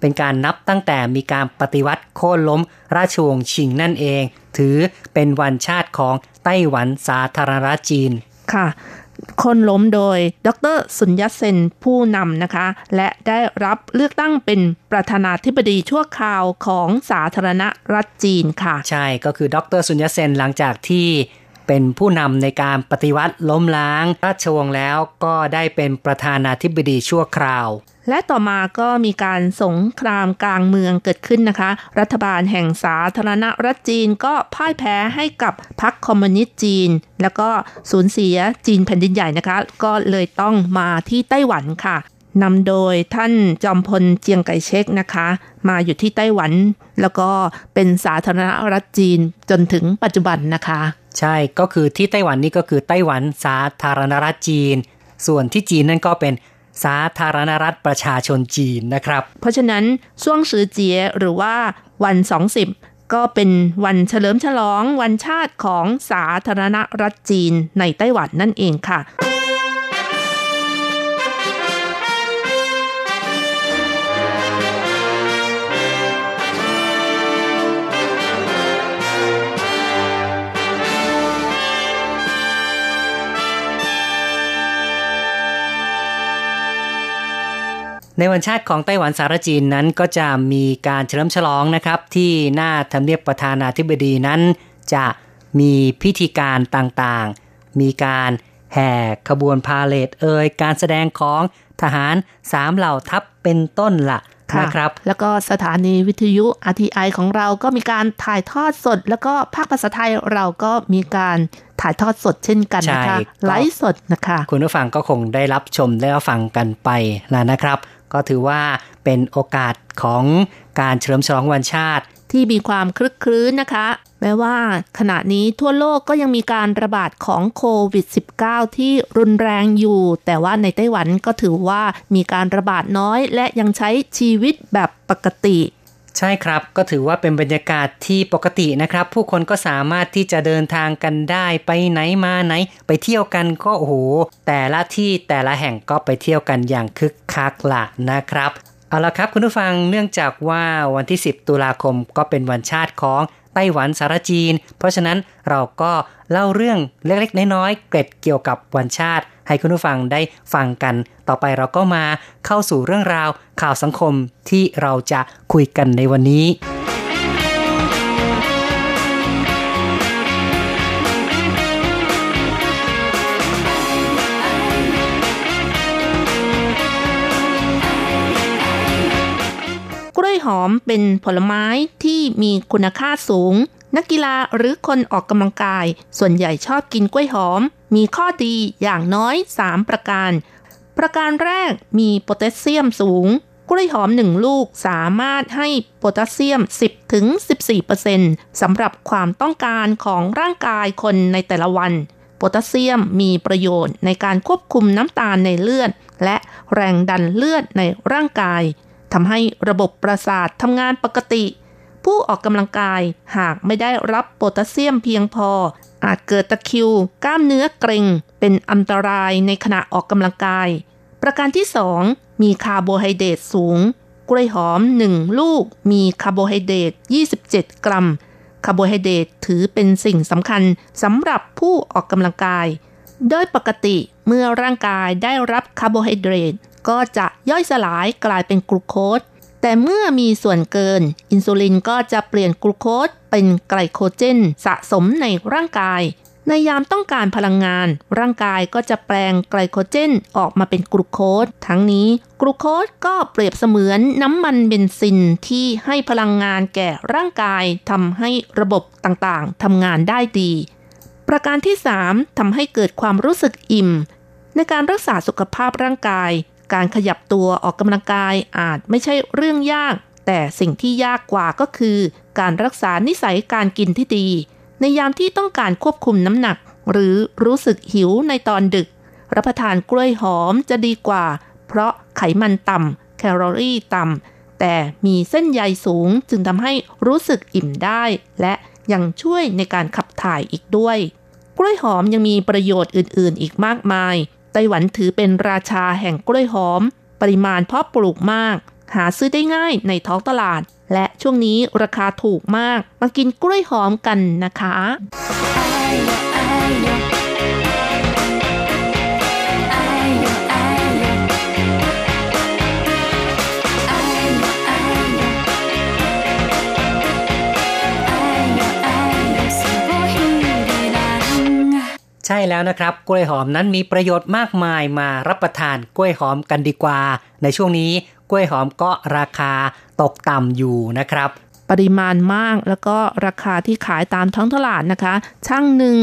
เป็นการนับตั้งแต่มีการปฏิวัติโค่นล้ม ราชวงศ์ชิงนั่นเอง ถือเป็นวันชาติของไต้หวันสาธารณรัฐจีน ค่ะคนล้มโดย ดรสุญญเซนผู้นำนะคะ และได้รับเลือกตั้งเป็นประธานาธิบดีชั่วคราวของสาธารณรัฐจีนค่ะ ใช่ก็คือ ดรสุญญเซนหลังจากที่เป็นผู้นำในการปฏิวัติล้มล้าง ราชวงศ์แล้วก็ได้เป็นประธานาธิบดีชั่วคราว และต่อมาก็มีการสงครามกลางเมืองเกิดขึ้นนะคะ รัฐบาลแห่งสาธารณรัฐจีนก็พ่ายแพ้ให้กับพรรคคอมมิวนิสต์จีน แล้วก็สูญเสียจีนแผ่นดินใหญ่นะคะ ก็เลยต้องมาที่ไต้หวันค่ะนำโดยท่านจอมพลเจียงไคเชกนะคะ มาอยู่ที่ไต้หวัน แล้วก็เป็นสาธารณรัฐจีนจนถึงปัจจุบันนะคะ ใช่ก็คือที่ไต้หวันนี่ก็คือไต้หวันสาธารณรัฐจีน ส่วนที่จีนนั่นก็เป็น สาธารณรัฐประชาชนจีนนะครับ เพราะฉะนั้นช่วงสือเจียหรือว่าวัน 20 ก็เป็นวันเฉลิมฉลองวันชาติของสาธารณรัฐจีนในไต้หวันนั่นเองค่ะ ในวันชาติของไต้หวันสารจีนนั้นก็จะมีการเฉลิมฉลองนะครับ ที่หน้าทำเนียบประธานาธิบดีนั้น จะมีพิธีการต่างๆ มีการแห่ขบวนพาเลทเอ่ยการแสดงของทหารสามเหล่าทัพเป็นต้นละค่ะนะครับแล้วก็สถานีวิทยุ RTI ของเราก็มีการถ่ายทอดสด แล้วก็ภาคภาษาไทยเราก็มีการถ่ายทอดสดเช่นกันนะคะใช่ก็ไลฟ์สดนะคะ คุณผู้ฟังก็คงได้รับชมได้รับฟังกันไปแล้วนะครับ ก็ถือว่าเป็นโอกาสของการเฉลิมฉลองวันชาติที่มีความคลึกคลื้นนะคะ แม้ว่าขณะนี้ทั่วโลกก็ยังมีการระบาดของโควิด -19 ที่รุนแรงอยู่ แต่ว่าในไต้หวันก็ถือว่ามีการระบาดน้อย และยังใช้ชีวิตแบบปกติ ใช่ครับก็ถือว่าเป็นบรรยากาศที่ปกตินะครับ ผู้คนก็สามารถที่จะเดินทางกันได้ไปไหนมาไหน ไปเที่ยวกันก็โอ้โหแต่ละที่แต่ละแห่งก็ไปเที่ยวกันอย่างคึกคักละนะครับเอาละครับคุณผู้ฟังเนื่องจากว่าวันที่ 10 ตุลาคมก็เป็นวันชาติของ ต้หวันสารจีน เพราะฉะนั้นเราก็เล่าเรื่องเล็กๆ น้อยๆเกร็ดเกี่ยวกับวันชาติ ให้คุณผู้ฟังได้ฟังกัน ต่อไปเราก็มาเข้าสู่เรื่องราวข่าวสังคมที่เราจะคุยกันในวันนี้ อมเป็นผลไม้ที่มีคุณค่าสูง นักกีฬาหรือคนออกกำลังกาย ส่วนใหญ่ชอบกินกล้วยหอม มีข้อดีอย่างน้อย 3 ประการ ประการแรกมีโพแทสเซียมสูง กล้วยหอมหนึ่งลูกสามารถให้โพแทสเซียม 10-14%สำหรับความต้องการของร่างกายคนในแต่ละวันโพแทสเซียมมีประโยชน์ในการควบคุมน้ำตาลในเลือด และแรงดันเลือดในร่างกาย ทำให้ระบบประสาททำงานปกติ ผู้ออกกำลังกายหากไม่ได้รับโพแทสเซียมเพียงพอ อาจเกิดตะคิว กล้ามเนื้อเกร็ง เป็นอันตรายในขณะออกกำลังกาย ประการที่ 2 มีคาร์โบไฮเดรตสูง กล้วยหอม 1 ลูก มีคาร์โบไฮเดรต27 กรัม คาร์โบไฮเดรตถือเป็นสิ่งสำคัญสำหรับผู้ออกกำลังกาย โดยปกติเมื่อร่างกายได้รับคาร์โบไฮเดรต ก็จะย่อยสลายกลายเป็นกลูโคสแต่เมื่อมีส่วนเกิน อินซูลินก็จะเปลี่ยนกลูโคสเป็นไกลโคเจน สะสมในร่างกาย ในยามต้องการพลังงาน ร่างกายก็จะแปลงไกลโคเจนออกมาเป็นกลูโคสทั้งนี้กลูโคสก็เปรียบเสมือนน้ำมันเบนซินที่ให้พลังงานแก่ร่างกายทำให้ระบบต่างๆทำงานได้ดี ประการที่ 3ทำให้เกิดความรู้สึกอิ่ม ในการรักษาสุขภาพร่างกาย การขยับตัวออกกำลังกายอาจไม่ใช่เรื่องยาก แต่สิ่งที่ยากกว่าก็คือ การรักษานิสัยการกินที่ดี ในยามที่ต้องการควบคุมน้ำหนัก หรือรู้สึกหิวในตอนดึก รับประทานกล้วยหอมจะดีกว่า เพราะไขมันต่ำแคลอรี่ต่ำแต่มีเส้นใยสูงจึงทำให้รู้สึกอิ่มได้ และยังช่วยในการขับถ่ายอีกด้วย กล้วยหอมยังมีประโยชน์อื่น ๆ อีกมากมาย ไต้หวันถือเป็นราชาแห่งกล้วยหอม ปริมาณเพาะปลูกมาก หาซื้อได้ง่ายในท้องตลาด และช่วงนี้ราคาถูกมาก มากินกล้วยหอมกันนะคะ ใช่แล้วนะครับ กล้วยหอมนั้นมีประโยชน์มากมายมารับประทานกล้วยหอมกันดีกว่า ในช่วงนี้กล้วยหอมก็ราคาตกต่ำอยู่นะครับ ปริมาณมากแล้วก็ราคาที่ขายตามท้องตลาดนะคะ ช่างหนึ่ง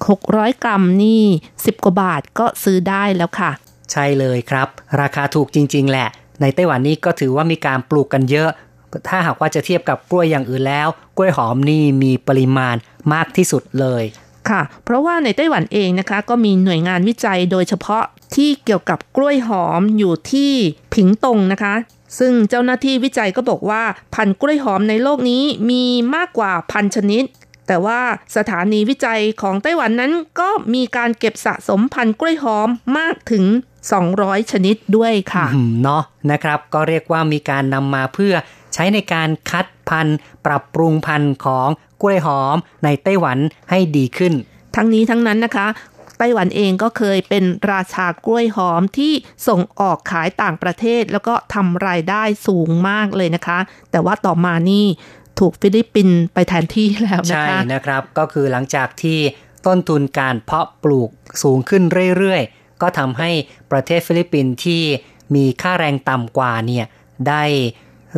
600 กรัมนี่ 10 กว่าบาทก็ซื้อได้แล้วค่ะ ใช่เลยครับ ราคาถูกจริง ๆ แหละ ในไต้หวันนี่ก็ถือว่ามีการปลูกกันเยอะ ถ้าหากว่าจะเทียบกับกล้วยอย่างอื่นแล้ว กล้วยหอมนี่มีปริมาณมากที่สุดเลย ค่ะ เพราะว่าในไต้หวันเองนะคะ ก็มีหน่วยงานวิจัยโดยเฉพาะที่เกี่ยวกับกล้วยหอมอยู่ที่ผิงตงนะคะ ซึ่งเจ้าหน้าที่วิจัยก็บอกว่าพันธุ์กล้วยหอมในโลกนี้มีมากกว่าพันชนิด แต่ว่าสถานีวิจัยของไต้หวันนั้นก็มีการเก็บสะสมพันธุ์กล้วยหอมมากถึง 200 ชนิดด้วยค่ะอืมเนาะนะครับ ก็เรียกว่ามีการนำมาเพื่อใช้ในการคัดพันธุ์ปรับปรุงพันธุ์ของ กล้วยหอมในไต้หวันให้ดีขึ้น ทั้งนี้ทั้งนั้นนะคะไต้หวันเองก็เคยเป็นราชากล้วยหอมที่ส่งออกขายต่างประเทศ แล้วก็ทำรายได้สูงมากเลยนะคะ แต่ว่าต่อมานี่ถูกฟิลิปปินส์ไปแทนที่แล้วนะใช่คะนะครับก็คือหลังจากที่ต้นทุนการเพาะปลูกสูงขึ้นเรื่อยๆ ก็ทำให้ประเทศฟิลิปปินส์ที่มีค่าแรงต่ำกว่าเนี่ยได้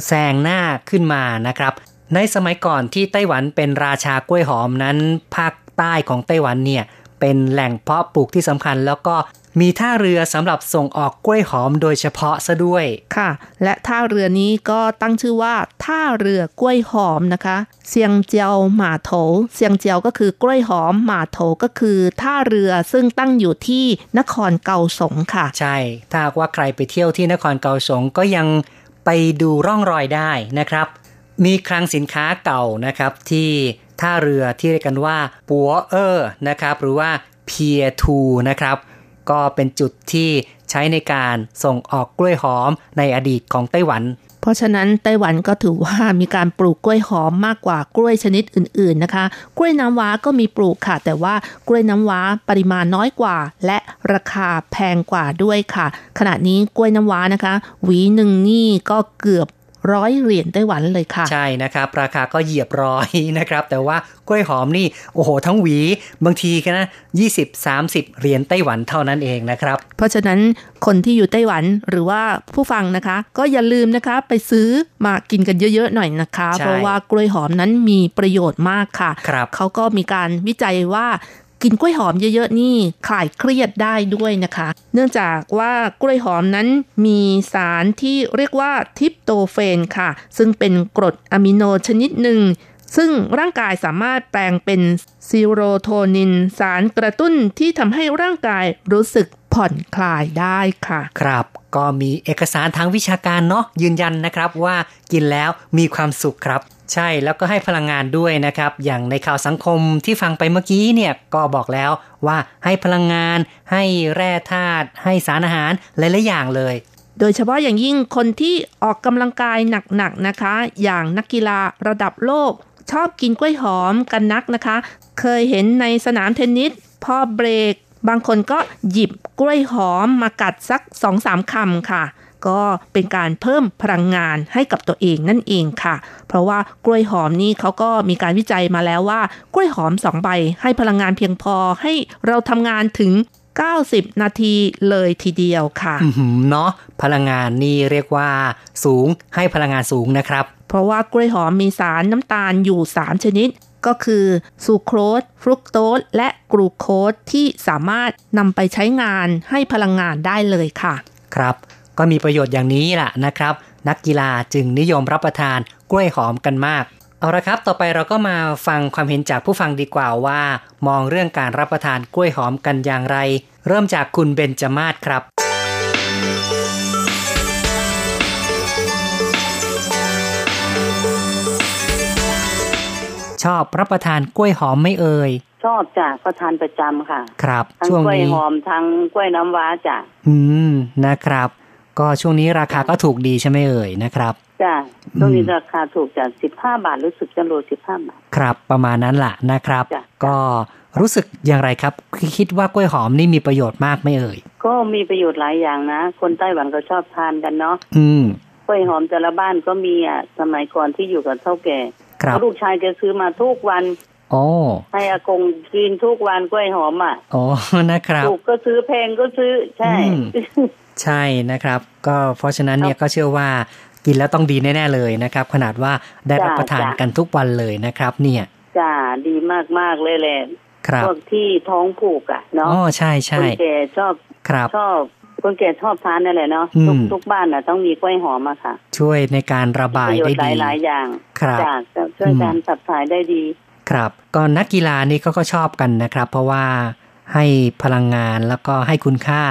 แซงหน้าขึ้นมานะครับ ในสมัยก่อนที่ไต้หวันเป็นราชากล้วยหอมนั้น ภาคใต้ของไต้หวันเนี่ยเป็นแหล่งเพาะปลูกที่สำคัญแล้วก็มีท่าเรือสำหรับส่งออกกล้วยหอมโดยเฉพาะซะด้วยค่ะ และท่าเรือนี้ก็ตั้งชื่อว่าท่าเรือกล้วยหอมนะคะเซียงเจียวหมาโถเซียงเจียวก็คือกล้วยหอมหมาโถก็คือท่าเรือซึ่งตั้งอยู่ที่นครเกาสงค่ะ ใช่ ถ้าหากว่าใครไปเที่ยวที่นครเกาสงก็ยังไปดูร่องรอยได้นะครับ มีคลังสินค้าเก่านะครับที่ท่าเรือที่เรียกกันว่าปัวเออร์นะครับหรือว่าเพียทูนะครับก็เป็นจุดที่ใช้ในการส่งออกกล้วยหอมในอดีตของไต้หวัน เพราะฉะนั้นไต้หวันก็ถือว่ามีการปลูกกล้วยหอมมากกว่ากล้วยชนิดอื่นๆนะคะ กล้วยน้ำว้าก็มีปลูกค่ะ แต่ว่ากล้วยน้ำว้าปริมาณน้อยกว่า และราคาแพงกว่าด้วยค่ะ ขณะนี้กล้วยน้ำว้านะคะ หวีหนึ่งนี่ก็เกือบ ร้อยเหรียญไต้หวันเลยค่ะ ใช่นะครับ ราคาก็เหยียบร้อยนะครับ แต่ว่ากล้วยหอมนี่โอ้โห ทั้งหวีบางทีก็นะ20-30เหรียญไต้หวันเท่านั้นเองนะครับ เพราะฉะนั้นคนที่อยู่ไต้หวันหรือว่าผู้ฟังนะคะ ก็อย่าลืมนะคะไปซื้อมากินกันเยอะๆหน่อยนะคะใช่เพราะว่ากล้วยหอมนั้นมีประโยชน์มากค่ะครับเขาก็มีการวิจัยว่า กินกล้วยหอมเยอะๆนี่คลายเครียดได้ด้วยนะคะ เนื่องจากว่ากล้วยหอมนั้นมีสารที่เรียกว่าทริปโตเฟนค่ะ ซึ่งเป็นกรดอะมิโนชนิดหนึ่งซึ่งร่างกายสามารถแปลงเป็นซีโรโทนิน สารกระตุ้นที่ทำให้ร่างกายรู้สึกผ่อนคลายได้ค่ะ ครับก็มีเอกสารทางวิชาการเนาะยืนยันนะครับว่ากินแล้วมีความสุขครับ ใช่แล้วก็ให้พลังงานด้วยนะครับ อย่างในข่าวสังคมที่ฟังไปเมื่อกี้เนี่ยก็บอกแล้วว่าให้พลังงาน ให้แร่ธาตุให้สารอาหารหลายๆอย่างเลย โดยเฉพาะอย่างยิ่งคนที่ออกกำลังกายหนักๆนะคะ อย่างนักกีฬาระดับโลก ชอบกินกล้วยหอมกันนักนะคะ เคยเห็นในสนามเทนนิสพอเบรก บางคนก็หยิบกล้วยหอมมากัดสักสองสามคำค่ะ ก็เป็นการเพิ่มพลังงานให้กับตัวเองนั่นเองค่ะ เพราะว่ากล้วยหอมนี่เขาก็มีการวิจัยมาแล้วว่ากล้วยหอมสองใบให้พลังงานเพียงพอให้เราทำงานถึง 90 นาทีเลยทีเดียวค่ะอือหือเนาะพลังงานนี่เรียกว่า สูงให้พลังงานสูงนะครับ เพราะว่ากล้วยหอมมีสารน้ำตาลอยู่ 3 ชนิดก็คือซูโครสฟรุกโตสและกลูโคสที่สามารถนำไปใช้งานให้พลังงานได้เลยค่ะ ครับ ก็มีประโยชน์อย่างนี้ล่ะนะครับ นักกีฬาจึงนิยมรับประทานกล้วยหอมกันมาก เอาละครับ ต่อไปเราก็มาฟังความเห็นจากผู้ฟังดีกว่าว่า มองเรื่องการรับประทานกล้วยหอมกันอย่างไร เริ่มจากคุณเบนจมาศครับชอบรับประทานกล้วยหอมไม่เอ่ย ชอบจ้ะก็ทานประจำค่ะ ครับทั้งช่วงกล้วยนี้หอมทั้งกล้วยน้ำว้าจ้ะอืมนะครับ ก็ช่วงนี้ราคาก็ถูกดีใช่ไหมเอ่ยนะครับจ้ะช่วงนี้ราคาถูกจากสิบห้าบาทรู้สึกจะโลสิบห้าบาทครับประมาณนั้นแหละนะครับจ้ะก็รู้สึกอย่างไรครับ คิดว่ากล้วยหอมนี่มีประโยชน์มากไหมเอ่ย ก็มีประโยชน์หลายอย่างนะ คนไต้หวันก็ชอบทานกันเนาะอืมกล้วยหอมแต่ละบ้านก็มีอะสมัยก่อนที่อยู่กับเท่าแก่ครับลูกชายแกซื้อมาทุกวันโอ้ให้อากงกินทุกวันกล้วยหอมอะโอ้นะครับถูกก็ซื้อแพงก็ซื้อใช่อืม ใช่นะครับ ก็เพราะฉะนั้นเนี่ยก็เชื่อว่ากินแล้วต้องดีแน่ๆเลยนะครับ ขนาดว่าได้รับประทานกันทุกวันเลยนะครับ เนี่ยจ้าดีมากๆเลยแหละครับพวกที่ท้องผูกอะเนาะอ๋อใช่คใช่นแก่ชอบครับชอบคนแก่ชอบทานนั่นแหละเนาะอืมทุกทุกบ้านน่ะต้องมีกล้วยหอมอะค่ะ ช่วยในการระบายประโยชได้น์หลาดียหลายๆอย่างครับจากช่วยการขับถ่ายได้ดี ครับก็นักกีฬานี่เขาก็ชอบกันนะครับ เพราะว่าให้พลังงานแล้วก็ให้คุณค่า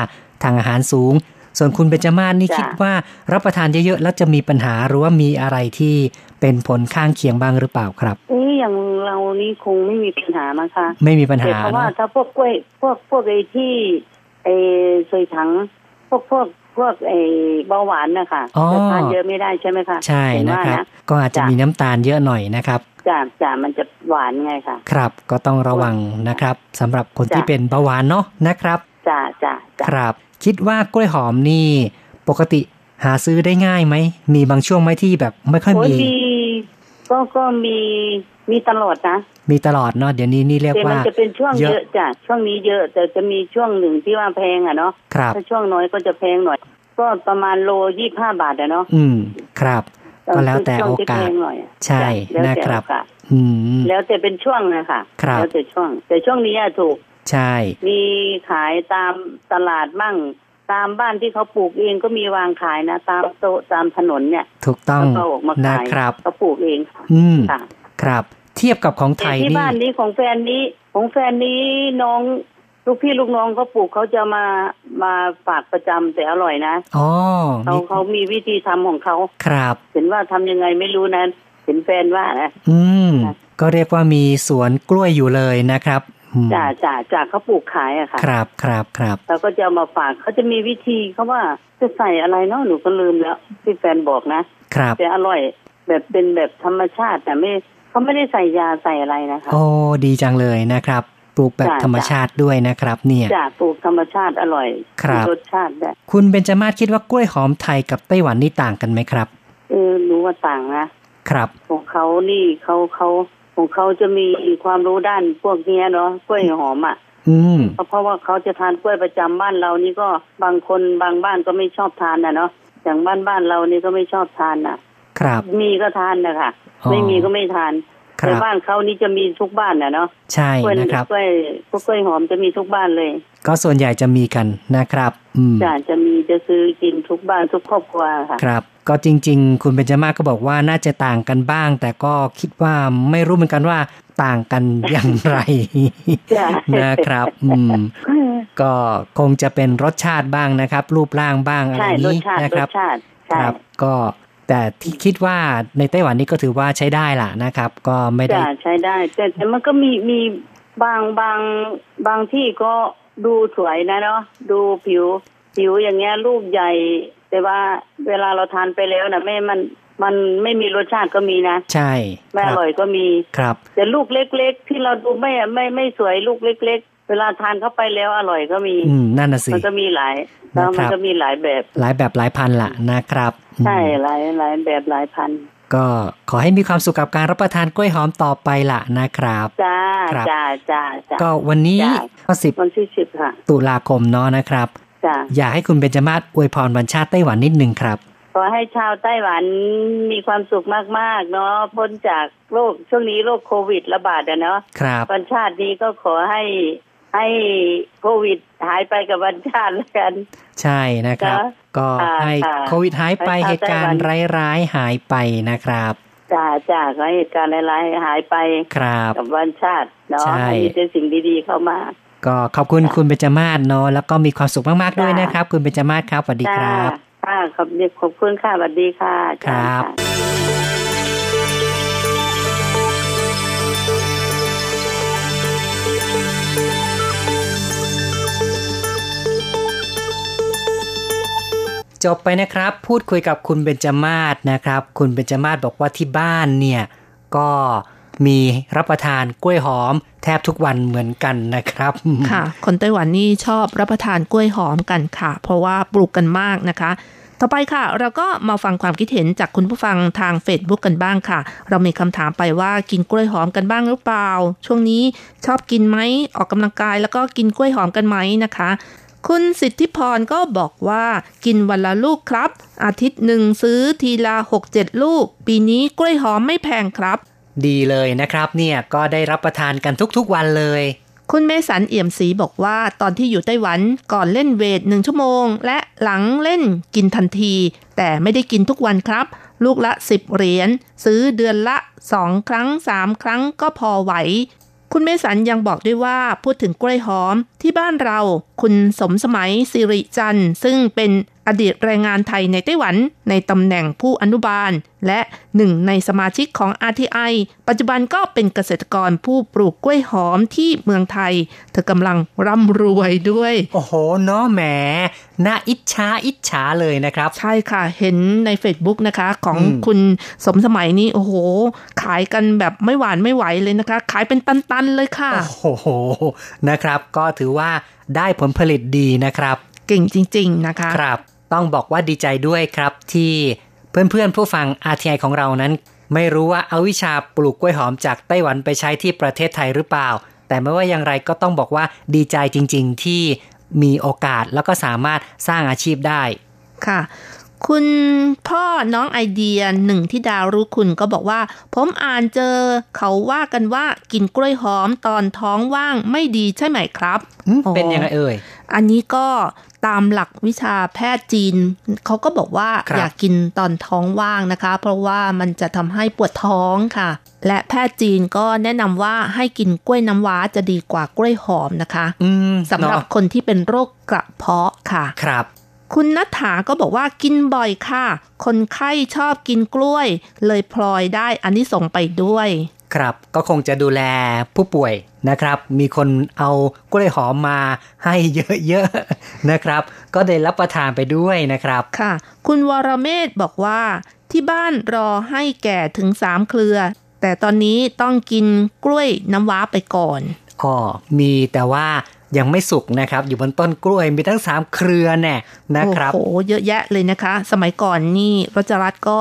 ทางอาหารสูง ส่วนคุณเบญจมาศนี่จ้ะคิดว่ารับประทานเยอะๆแล้วจะมีปัญหาหรือว่ามีอะไรที่เป็นผลข้างเคียงบ้างหรือเปล่าครับเอ๊ะอย่างเรานี่คงไม่มีปัญหามั้งคะไม่มีปัญแต่หาเพราะว่าเนาะถ้าพวกกล้วยพวกพวกไอ้ที่ไอ้ซอยถังพวกพวกพวกไอ้เบาหวานนะคะอ๋อจะทานเยอะไม่ได้ใช่ไหมคะใช่เห็นะว่าครับก็อาจจะมีน้ำตาลเยอะหน่อยนะครับจ้าจ้ามันจะหวานไงค่ะ ครับ ก็ต้องระวังนะครับสำหรับคนจ้ะที่เป็นเบาหวานเนาะนะครับจ้าจ้าจ้าครับ คิดว่ากล้วยหอมนี่ปกติหาซื้อได้ง่ายไหม มีบางช่วงไหมที่แบบไม่ค่อยโอ้ยมีมีก็ก็มีมีตลอดนะ มีตลอดเนาะเดี๋ยวนี้นี่เรียกแต่มันว่าจะเป็นช่วงเยเยอะอะจ้ะช่วงนี้เยอะแต่จะมีช่วงหนึ่งที่ว่าแพงอะเนาะครับถ้าช่วงน้อยก็จะแพงหน่อย ก็ประมาณโลยี่ห้าบาทอะเนาะอืม ครับก็แล้วแต่ช่งโอที่กาแพสงหน่อยอใช่จ้แล้วแต่นะครับโอกาสอืม แล้วแต่เป็นช่วงนะคะครับแล้วแต่ช่วง แต่ช่วงนี้อะถูก ใช่ มีขายตามตลาดบ้างตามบ้านที่เขาปลูกเองก็มีวางขายนะ ตามโต๊ะตามถนนเนี่ย ถูกต้องแล้วก็ออกมานะขายครับเขาปลูกเองค่ะอืมค่ะครับ เทียบกับของไทแต่ยที่นี่บ้านนี้ของแฟนนี้ของแฟนนี้น้องลูกพี่ลูกน้องเขาปลูกเขาจะมามาฝากประจำแต่อร่อยนะอ๋อเขามีเขามีวิธีทำของเขาครับ เห็นว่าทำยังไงไม่รู้นะเห็นแฟนว่านะอืมค่ะก็เรียกว่ามีสวนกล้วยอยู่เลยนะครับอืม จ่าจ่าจ่าเขาปลูกขายอะค่ะ ครับครับครับเราก็จะเอามาฝากเขาจะมีวิธีเขาว่าจะใส่อะไรเนาะหนูก็ลืมแล้วที่แฟนบอกนะครับแต่อร่อยแบบเป็นแบบธรรมชาติแต่ไม่เขาไม่ได้ใส่ยาใส่อะไรนะคะโอ้ดีจังเลยนะครับปลูกแบบจ้ะธรรมชาติด้วยนะครับ เนี่ยจ่าปลูกธรรมชาติอร่อยครับมีรสชาติได้คุณเบญจมาศคิดว่ากล้วยหอมไทยกับไต้หวันนี่ต่างกันไหมครับ เออรู้ว่าต่างนะครับ ของเขานี่เขาเขา ของเขาจะมีความรู้ด้านพวกเนี้ยเนาะกล้วยหอมอะอืมเพราะว่าเขาจะทานกล้วยประจำบ้านเรานี่ก็บางคนบางบ้านก็ไม่ชอบทานนะเนาะอย่างบ้านบ้านเรานี่ก็ไม่ชอบทานน่ะ ครับ มีก็ทานนะคะอ๋อไม่มีก็ไม่ทานครัแต่บบ้านเขานี่จะมีทุกบ้านนะเนาะใช่กล้วยนะครับกล้วยพวกกล้วยหอมจะมีทุกบ้านเลย ก็ส่วนใหญ่จะมีกันนะครับอืมจะจะมีจะซื้อกินทุกบ้านทุกครอบครัวค่ะครับ ก็จริง ๆ คุณเบญจมาศก็บอกว่าน่าจะต่างกันบ้าง แต่ก็คิดว่าไม่รู้เหมือนกันว่าต่างกันอย่างไรจ้ะนะครับอืมก็คงจะเป็นรสชาติบ้างนะครับ รูปร่างบ้างอะไรใช่รสนี้ชาตินะรครัสบชาติคใช่รับ ก็แต่ที่คิดว่าในไต้หวันนี่ก็ถือว่าใช้ได้ล่ะนะครับ ก็ไม่ได้จะใช้ได้ แต่แต่มันก็มีมีบางบางบางที่ก็ ดูสวยนะเนาะดูผิวจิ๋วอย่างเงี้ยลูกใหญ่ แต่ว่าเวลาเราทานไปแล้วนะแม่มันมันไม่มีรสชาติก็มีนะ ใช่ไม่อร่อยก็มีครับ แต่ลูกเล็ก ๆ ที่เราดูไม่ไม่ไม่สวยลูกเล็ก ๆ เวลาทานเข้าไปแล้วอร่อยก็มีอืมนั่นน่ะสิมันก็มีหลายแล้วมันก็มีหลายแบบ หลายแบบหลายพันละนะครับ ใช่หลายหลายแบบหลายพัน ก็ขอให้มีความสุขกับการรับประทานกล้วยหอมต่อไปละนะครับจ้าจ้าจ้าจ้าก็วันนี้วันสิบวันที่สิบค่ะ ตุลาคมเนาะนะครับจ้าอยากให้คุณเบญจมาศอวยพรวันชาติไต้หวันนิดนึงครับขอให้ชาวไต้หวันมีความสุขมากๆ เนาะพ้นจากโรคช่วงนี้โรคโควิดระบาดอะเนาะครับวันชาตินี้ก็ขอให้ ให้โควิดหายไปกับวันชาติแล้วกัน ใช่นะครับ ก็ให้โควิดหายไปเหตุการณ์ร้ายๆหายไปนะครับจ้าจ้าขอเหตุการณ์ร้ายๆหายไปครับกับวันชาติเนาะให้มีแต่สิ่งดีๆเข้ามา ก็ขอบคุณคุณเบญจมาศเนาะแล้วก็มีความสุขมากๆด้วยนะครับ คุณเบญจมาศครับสวัสดีครับค่ะขอบขอบคุณค่ะสวัสดีค่ะครับ จบไปนะครับ พูดคุยกับคุณเบญจมาศนะครับ คุณเบญจมาศบอกว่าที่บ้านเนี่ยก็มีรับประทานกล้วยหอม แทบทุกวันเหมือนกันนะครับ ค่ะ คนไต้หวันนี่ชอบรับประทานกล้วยหอมกันค่ะ เพราะว่าปลูกกันมากนะคะ ต่อไปค่ะ เราก็มาฟังความคิดเห็นจากคุณผู้ฟังทาง Facebook กันบ้างค่ะ เรามีคำถามไปว่ากินกล้วยหอมกันบ้างหรือเปล่า ช่วงนี้ชอบกินไหมออกกำลังกายแล้วก็กินกล้วยหอมกันไหมนะคะ คุณสิทธิพรก็บอกว่ากินวันละลูกครับ อาทิตย์หนึ่งซื้อทีละหกเจ็ดลูก ปีนี้กล้วยหอมไม่แพงครับ ดีเลยนะครับเนี่ยก็ได้รับประทานกันทุกๆวันเลย คุณเมสันเอี่ยมศรีบอกว่าตอนที่อยู่ไต้หวันก่อนเล่นเวทหนึ่งชั่วโมง และหลังเล่นกินทันที แต่ไม่ได้กินทุกวันครับ ลูกละสิบเหรียญซื้อเดือนละสองครั้งสามครั้งก็พอไหว คุณเมสันยังบอกด้วยว่าพูดถึงกล้วยหอมที่บ้านเรา คุณสมสมัยสิริจันทร์ซึ่งเป็น อดีตแรงงานไทยในไต้หวันในตำแหน่งผู้อนุบาล และหนึ่งในสมาชิกของ RTI ปัจจุบันก็เป็นเกษตรกรผู้ปลูกกล้วยหอมที่เมืองไทย เธอกำลังร่ำรวยด้วย โอ้โหเนาะแหมน่าอิจฉาอิจฉาเลยนะครับ ใช่ค่ะ เห็นใน Facebook นะคะของคุณสมสมัยนี้โอ้โห ขายกันแบบไม่หวานไม่ไหวเลยนะคะ ขายเป็นตันๆเลยค่ะ โอ้โหนะครับ ก็ถือว่าได้ผลผลิตดีนะครับ เก่งจริง ๆ นะคะครับ ต้องบอกว่าดีใจด้วยครับ ที่เพื่อนๆผู้ฟัง RTI ของเรานั้น ไม่รู้ว่าเอาวิชาปลูกกล้วยหอมจากไต้หวันไปใช้ที่ประเทศไทยหรือเปล่า แต่ไม่ว่าอย่างไรก็ต้องบอกว่าดีใจจริง ๆ ที่มีโอกาสแล้วก็สามารถสร้างอาชีพได้ค่ะคุณพ่อน้องไอเดียหนึ่งที่ดาวรู้คุณก็บอกว่า ผมอ่านเจอ เขาว่ากันว่ากินกล้วยหอมตอนท้องว่างไม่ดีใช่ไหมครับ เป็นยังไงเอ่ย อันนี้ก็ตามหลักวิชาแพทย์จีน เขาก็บอกว่าอยากกินตอนท้องว่างนะคะ เพราะว่ามันจะทำให้ปวดท้องค่ะ และแพทย์จีนก็แนะนำว่าให้กินกล้วยน้ำว้าจะดีกว่ากล้วยหอมนะคะสำหรับคนที่เป็นโรคกระเพาะค่ะครับคุณนัทธาก็บอกว่ากินบ่อยค่ะ คนไข้ชอบกินกล้วย เลยพลอยได้อันนี้ส่งไปด้วย ครับ ก็คงจะดูแลผู้ป่วยนะครับ มีคนเอากล้วยหอมมาให้เยอะๆนะครับ ก็ได้รับประทานไปด้วยนะครับค่ะ คุณวรเมธบอกว่า ที่บ้านรอให้แก่ถึงสามเครือ แต่ตอนนี้ต้องกินกล้วยน้ำว้าไปก่อนอ๋อมีแต่ว่า ยังไม่สุกนะครับ อยู่บนต้นกล้วยมีทั้งสามเครือแน่นะครับโอ้โหเยอะแยะเลยนะคะ สมัยก่อนนี่รัชรัตก็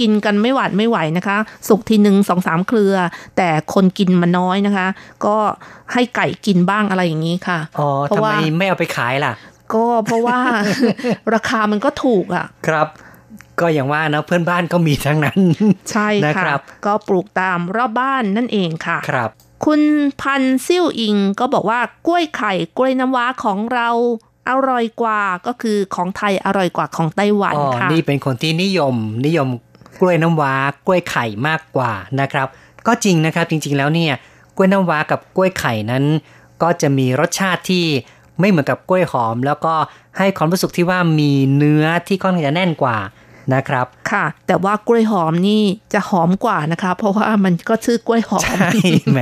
กินกันไม่หวาดไม่ไหวนะคะ สุกทีหนึ่งสองสามเครือ แต่คนกินมันน้อยนะคะ ก็ให้ไก่กินบ้างอะไรอย่างนี้ค่ะอ๋อทำไมไม่เอาไปขายล่ะ ก็เพราะว่าราคามันก็ถูกอะ ครับก็อย่างว่านะเพื่อนบ้านก็มีทั้งนั้น ใช่ค่ะก็ปลูกตามรอบบ้านนั่นเองค่ะครับ คุณพันซิ่วอิงก็บอกว่ากล้วยไข่กล้วยน้ำว้าของเราอร่อยกว่าก็คือของไทยอร่อยกว่าของไต้หวันค่ะนี่เป็นคนที่นิยมนิยมกล้วยน้ำว้ากล้วยไข่มากกว่านะครับ ก็จริงนะครับจริงๆแล้วเนี่ยกล้วยน้ำว้ากับกล้วยไข่นั้น ก็จะมีรสชาติที่ไม่เหมือนกับกล้วยหอม แล้วก็ให้ความรู้สึกที่ว่ามีเนื้อที่ค่อนข้างจะแน่นกว่า นะครับ ค่ะ แต่ว่ากล้วยหอมนี่จะหอมกว่านะคะเพราะว่ามันก็ชื่อกล้วยหอม ใช่แหม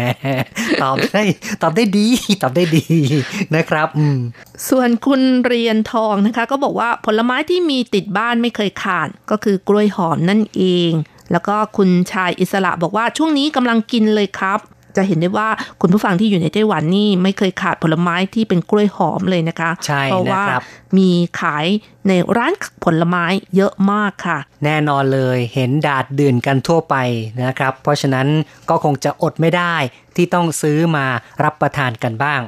ตอบได้ตอบได้ดี ตอบได้ดีนะครับอืมส่วนคุณเรียนทองนะคะ ก็บอกว่าผลไม้ที่มีติดบ้านไม่เคยขาด ก็คือกล้วยหอมนั่นเอง แล้วก็คุณชายอิสระบอกว่าช่วงนี้กำลังกินเลยครับ จะเห็นได้ว่าคุณผู้ฟังที่อยู่ในไต้หวันนี่ไม่เคยขาดผลไม้ที่เป็นกล้วยหอมเลยนะคะใช่เพราะว่ามีขายในร้านผลไม้เยอะมากค่ะ แน่นอนเลยเห็นดาดดื่นกันทั่วไปนะครับ เพราะฉะนั้นก็คงจะอดไม่ได้ที่ต้องซื้อมารับประทานกันบ้าง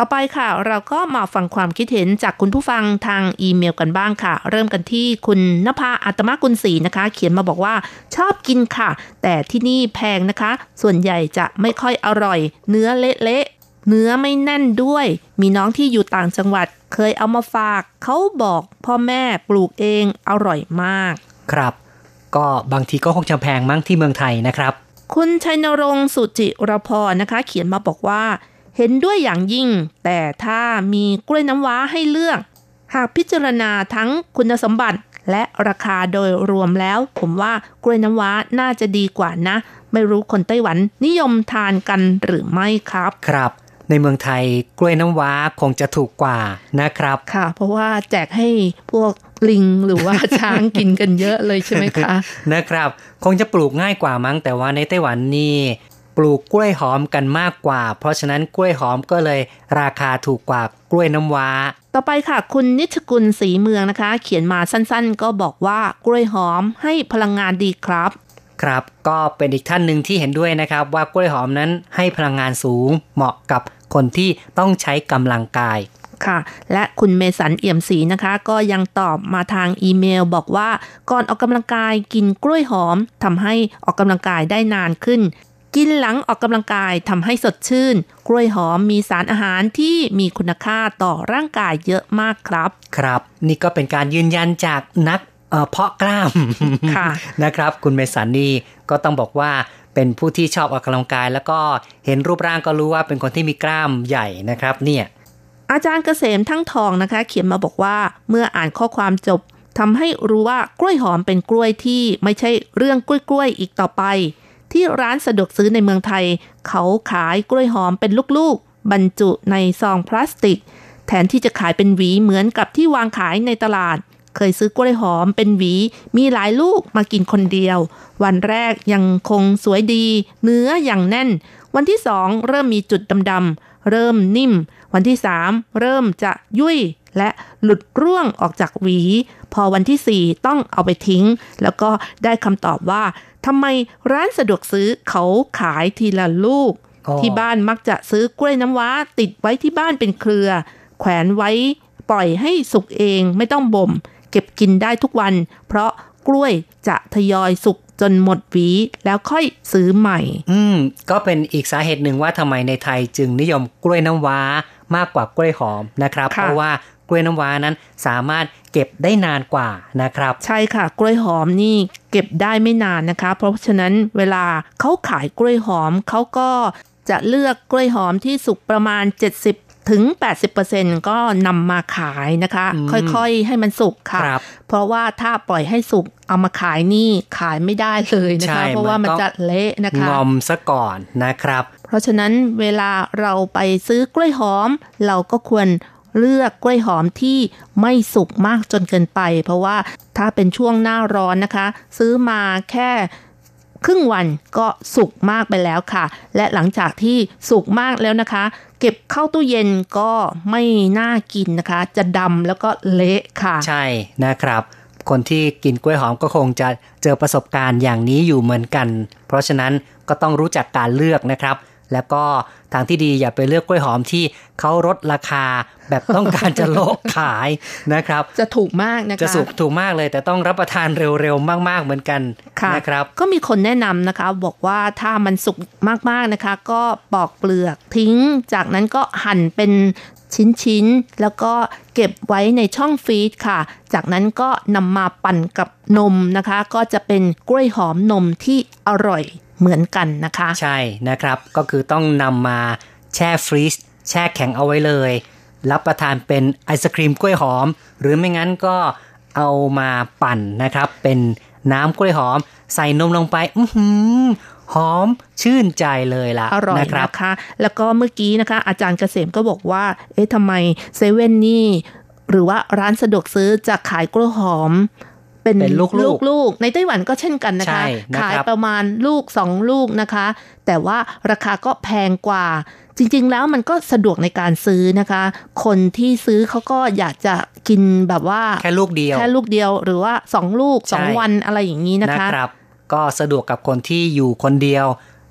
ต่อไปค่ะ เราก็มาฟังความคิดเห็นจากคุณผู้ฟังทางอีเมลกันบ้างค่ะ เริ่มกันที่คุณนภาอัตมกุลศรีนะคะ เขียนมาบอกว่าชอบกินค่ะ แต่ที่นี่แพงนะคะ ส่วนใหญ่จะไม่ค่อยอร่อย เนื้อเละๆเนื้อไม่แน่นด้วย มีน้องที่อยู่ต่างจังหวัด เคยเอามาฝาก เขาบอกพ่อแม่ปลูกเองอร่อยมาก ครับ ก็บางทีก็คงจะแพงมั้งที่เมืองไทยนะครับ คุณชัยนรงสุจิรพรนะคะ เขียนมาบอกว่า เห็นด้วยอย่างยิ่ง แต่ถ้ามีกล้วยน้ำว้าให้เลือก หากพิจารณาทั้งคุณสมบัติและราคาโดยรวมแล้ว ผมว่ากล้วยน้ำว้าน่าจะดีกว่านะ ไม่รู้คนไต้หวันนิยมทานกันหรือไม่ครับ ครับ ในเมืองไทยกล้วยน้ำว้าคงจะถูกกว่านะครับค่ะ เพราะว่าแจกให้พวกลิงหรือว่าช้างกินกันเยอะเลยใช่ไหมคะนะครับ คงจะปลูกง่ายกว่ามั้งแต่ว่าในไต้หวันนี่ ปลูกกล้วยหอมกันมากกว่า เพราะฉะนั้นกล้วยหอมก็เลยราคาถูกกว่ากล้วยน้ำว้า ต่อไปค่ะ คุณนิชกุลสีเมืองนะคะ เขียนมาสั้นๆ ก็บอกว่ากล้วยหอมให้พลังงานดีครับ ครับ ก็เป็นอีกท่านหนึ่งที่เห็นด้วยนะครับ ว่ากล้วยหอมนั้นให้พลังงานสูง เหมาะกับคนที่ต้องใช้กำลังกายค่ะ และคุณเมสันเอี่ยมศรีนะคะ ก็ยังตอบมาทางอีเมลบอกว่า ก่อนออกกำลังกายกินกล้วยหอมทำให้ออกกำลังกายได้นานขึ้น กินหลังออกกำลังกายทำให้สดชื่น กล้วยหอมมีสารอาหารที่มีคุณค่าต่อร่างกายเยอะมากครับ ครับ นี่ก็เป็นการยืนยันจากนักเพาะกล้ามค่ะนะครับ คุณเมสันนี่ก็ต้องบอกว่าเป็นผู้ที่ชอบออกกำลังกาย แล้วก็เห็นรูปร่างก็รู้ว่าเป็นคนที่มีกล้ามใหญ่นะครับ เนี่ย อาจารย์เกษมทั้งทองนะคะ เขียนมาบอกว่าเมื่ออ่านข้อความจบทำให้รู้ว่ากล้วยหอมเป็นกล้วยที่ไม่ใช่เรื่องกล้วยๆอีกต่อไป ที่ร้านสะดวกซื้อในเมืองไทย เขาขายกล้วยหอมเป็นลูกๆ บรรจุในซองพลาสติก แทนที่จะขายเป็นหวีเหมือนกับที่วางขายในตลาด เคยซื้อกล้วยหอมเป็นหวี มีหลายลูกมากินคนเดียว วันแรกยังคงสวยดี เนื้ออย่างแน่น วันที่สองเริ่มมีจุดดำๆเริ่มนิ่ม วันที่สามเริ่มจะยุ่ยและหลุดร่วงออกจากหวี พอวันที่สี่ต้องเอาไปทิ้ง แล้วก็ได้คำตอบว่า ทำไมร้านสะดวกซื้อเขาขายทีละลูก ที่บ้านมักจะซื้อกล้วยน้ำว้า ติดไว้ที่บ้านเป็นเครือ แขวนไว้ปล่อยให้สุกเองไม่ต้องบ่ม เก็บกินได้ทุกวัน เพราะกล้วยจะทยอยสุกจนหมดหวีแล้วค่อยซื้อใหม่ อืม ก็เป็นอีกสาเหตุหนึ่งว่าทำไมในไทยจึงนิยมกล้วยน้ำว้ามากกว่ากล้วยหอมนะครับ เพราะว่ากล้วยน้ำว้านั้นสามารถเก็บได้นานกว่านะครับ ใช่ค่ะ กล้วยหอมนี่ เก็บได้ไม่นานนะคะ เพราะฉะนั้นเวลาเขาขายกล้วยหอมเขาก็จะเลือกกล้วยหอมที่สุกประมาณ 70 ถึง 80%ก็นำมาขายนะคะ ค่อยๆให้มันสุกค่ะเพราะว่าถ้าปล่อยให้สุกเอามาขายนี่ขายไม่ได้เลยนะคะ เพราะว่ามันจะเละนะคะงอมซะก่อนนะครับ เพราะฉะนั้นเวลาเราไปซื้อกล้วยหอม เราก็ควร เลือกกล้วยหอมที่ไม่สุกมากจนเกินไป เพราะว่าถ้าเป็นช่วงหน้าร้อนนะคะ ซื้อมาแค่ครึ่งวันก็สุกมากไปแล้วค่ะ และหลังจากที่สุกมากแล้วนะคะ เก็บเข้าตู้เย็นก็ไม่น่ากินนะคะ จะดำแล้วก็เละค่ะ ใช่นะครับ คนที่กินกล้วยหอมก็คงจะเจอประสบการณ์อย่างนี้อยู่เหมือนกัน เพราะฉะนั้นก็ต้องรู้จักการเลือกนะครับ แล้วก็ ทางที่ดีอย่าไปเลือกกล้วยหอมที่เขาลดราคาแบบต้องการจะโลกขายนะครับ จะถูกมากนะคะจะสุกถูกมากเลยแต่ต้องรับประทานเร็วๆมาก ๆเหมือนกันนะครับ ก็มีคนแนะนำนะคะ บอกว่าถ้ามันสุกมากๆนะคะ ก็ปอกเปลือกทิ้ง จากนั้นก็หั่นเป็นชิ้นๆ แล้วก็เก็บไว้ในช่องฟรีซค่ะ จากนั้นก็นำมาปั่นกับนมนะคะ ก็จะเป็นกล้วยหอมนมที่อร่อย เหมือนกันนะคะ ใช่นะครับก็คือต้องนำมาแช่ฟรีซแช่แข็งเอาไว้เลย รับประทานเป็นไอศครีมกล้วยหอม หรือไม่งั้นก็เอามาปั่นนะครับ เป็นน้ำกล้วยหอม ใส่นมลงไป อือหือหอมชื่นใจเลยล่ะอร่อยนะครับนะคะ แล้วก็เมื่อกี้นะคะ อาจารย์เกษมก็บอกว่า เอ๊ะทำไมเซเว่นนี่ หรือว่าร้านสะดวกซื้อจะขายกล้วยหอม เป็นเป็นลูกๆลูกๆ ในไต้หวันก็เช่นกันนะใช่คะนะครับขายประมาณลูกสองลูกนะคะ แต่ว่าราคาก็แพงกว่า จริงๆแล้วมันก็สะดวกในการซื้อนะคะ คนที่ซื้อเขาก็อยากจะกินแบบว่า แค่ลูกเดียว แค่ลูกเดียวหรือว่าสองลูกสองใช่วันอะไรอย่างนี้นะคะนะครับก็สะดวกกับคนที่อยู่คนเดียว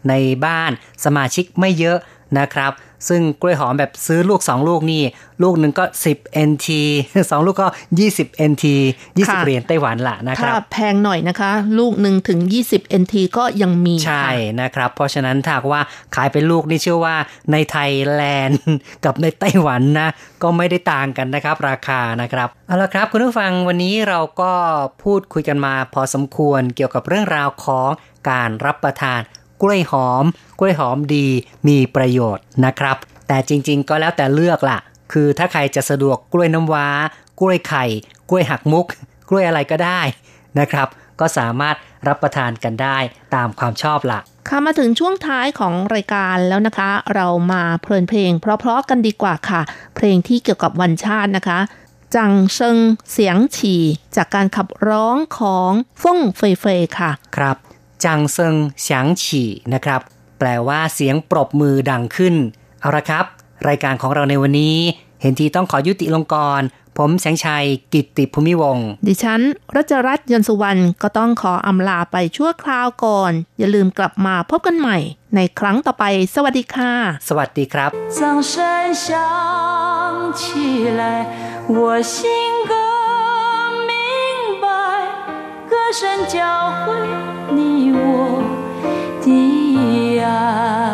ในบ้านสมาชิกไม่เยอะ นะครับ ซึ่งกล้วยหอมแบบซื้อลูก 2 ลูกนี่ ลูกหนึ่งก็ 10 NT 2 ลูกก็ 20 NT ค่ะ20 เหรียญไต้หวันละนะคถ้ารับแพงหน่อยนะคะ ลูกหนึ่งถึง 20 NT ก็ยังมี ใช่ค่ะนะครับ เพราะฉะนั้นถ้าหากว่าขายเป็นลูกนี่เชื่อว่าในไทยแลนด์กับในไต้หวันนะ ก็ไม่ได้ต่างกันนะครับ ราคานะครับ เอาละครับ คุณผู้ฟังวันนี้เราก็พูดคุยกันมาพอสมควรเกี่ยวกับเรื่องราวของการรับประทาน กล้วยหอม กล้วยหอมดีมีประโยชน์นะครับ แต่จริงๆ ก็แล้วแต่เลือกล่ะ คือถ้าใครจะสะดวกกล้วยน้ำว้า กล้วยไข่ กล้วยหักมุก กล้วยอะไรก็ได้นะครับ ก็สามารถรับประทานกันได้ตามความชอบล่ะค่ะมาถึงช่วงท้ายของรายการแล้วนะคะ เรามาเพลินเพลง เพราะๆกันดีกว่าค่ะ เพลงที่เกี่ยวกับวันชาตินะคะ จังเซิงเสียงฉี่ จากการขับร้องของฟ่งเฟยเฟยค่ะ ครับ จังเซิงเฉียงฉี่นะครับ แปลว่าเสียงปรบมือดังขึ้น เอาละครับ รายการของเราในวันนี้ เห็นทีต้องขอยุติลงกรผมแสงชัยกิตติภูมิวง ดิฉันรัชรัตน์ยนสุวรรณก็ต้องขออำลาไปชั่วคราวก่อน อย่าลืมกลับมาพบกันใหม่ ในครั้งต่อไป สวัสดีค่ะ สวัสดีครับ歌声交汇 sky.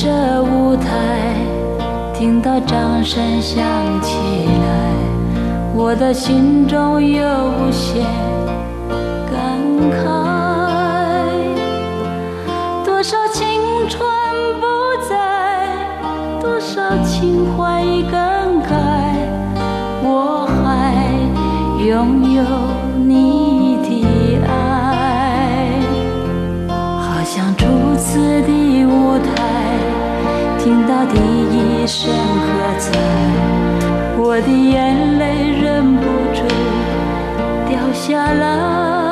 这舞台，听到掌声响起来，我的心中有无限感慨。多少青春不在，多少情怀已更改，我还拥有声喝彩，我的眼泪忍不住掉下来。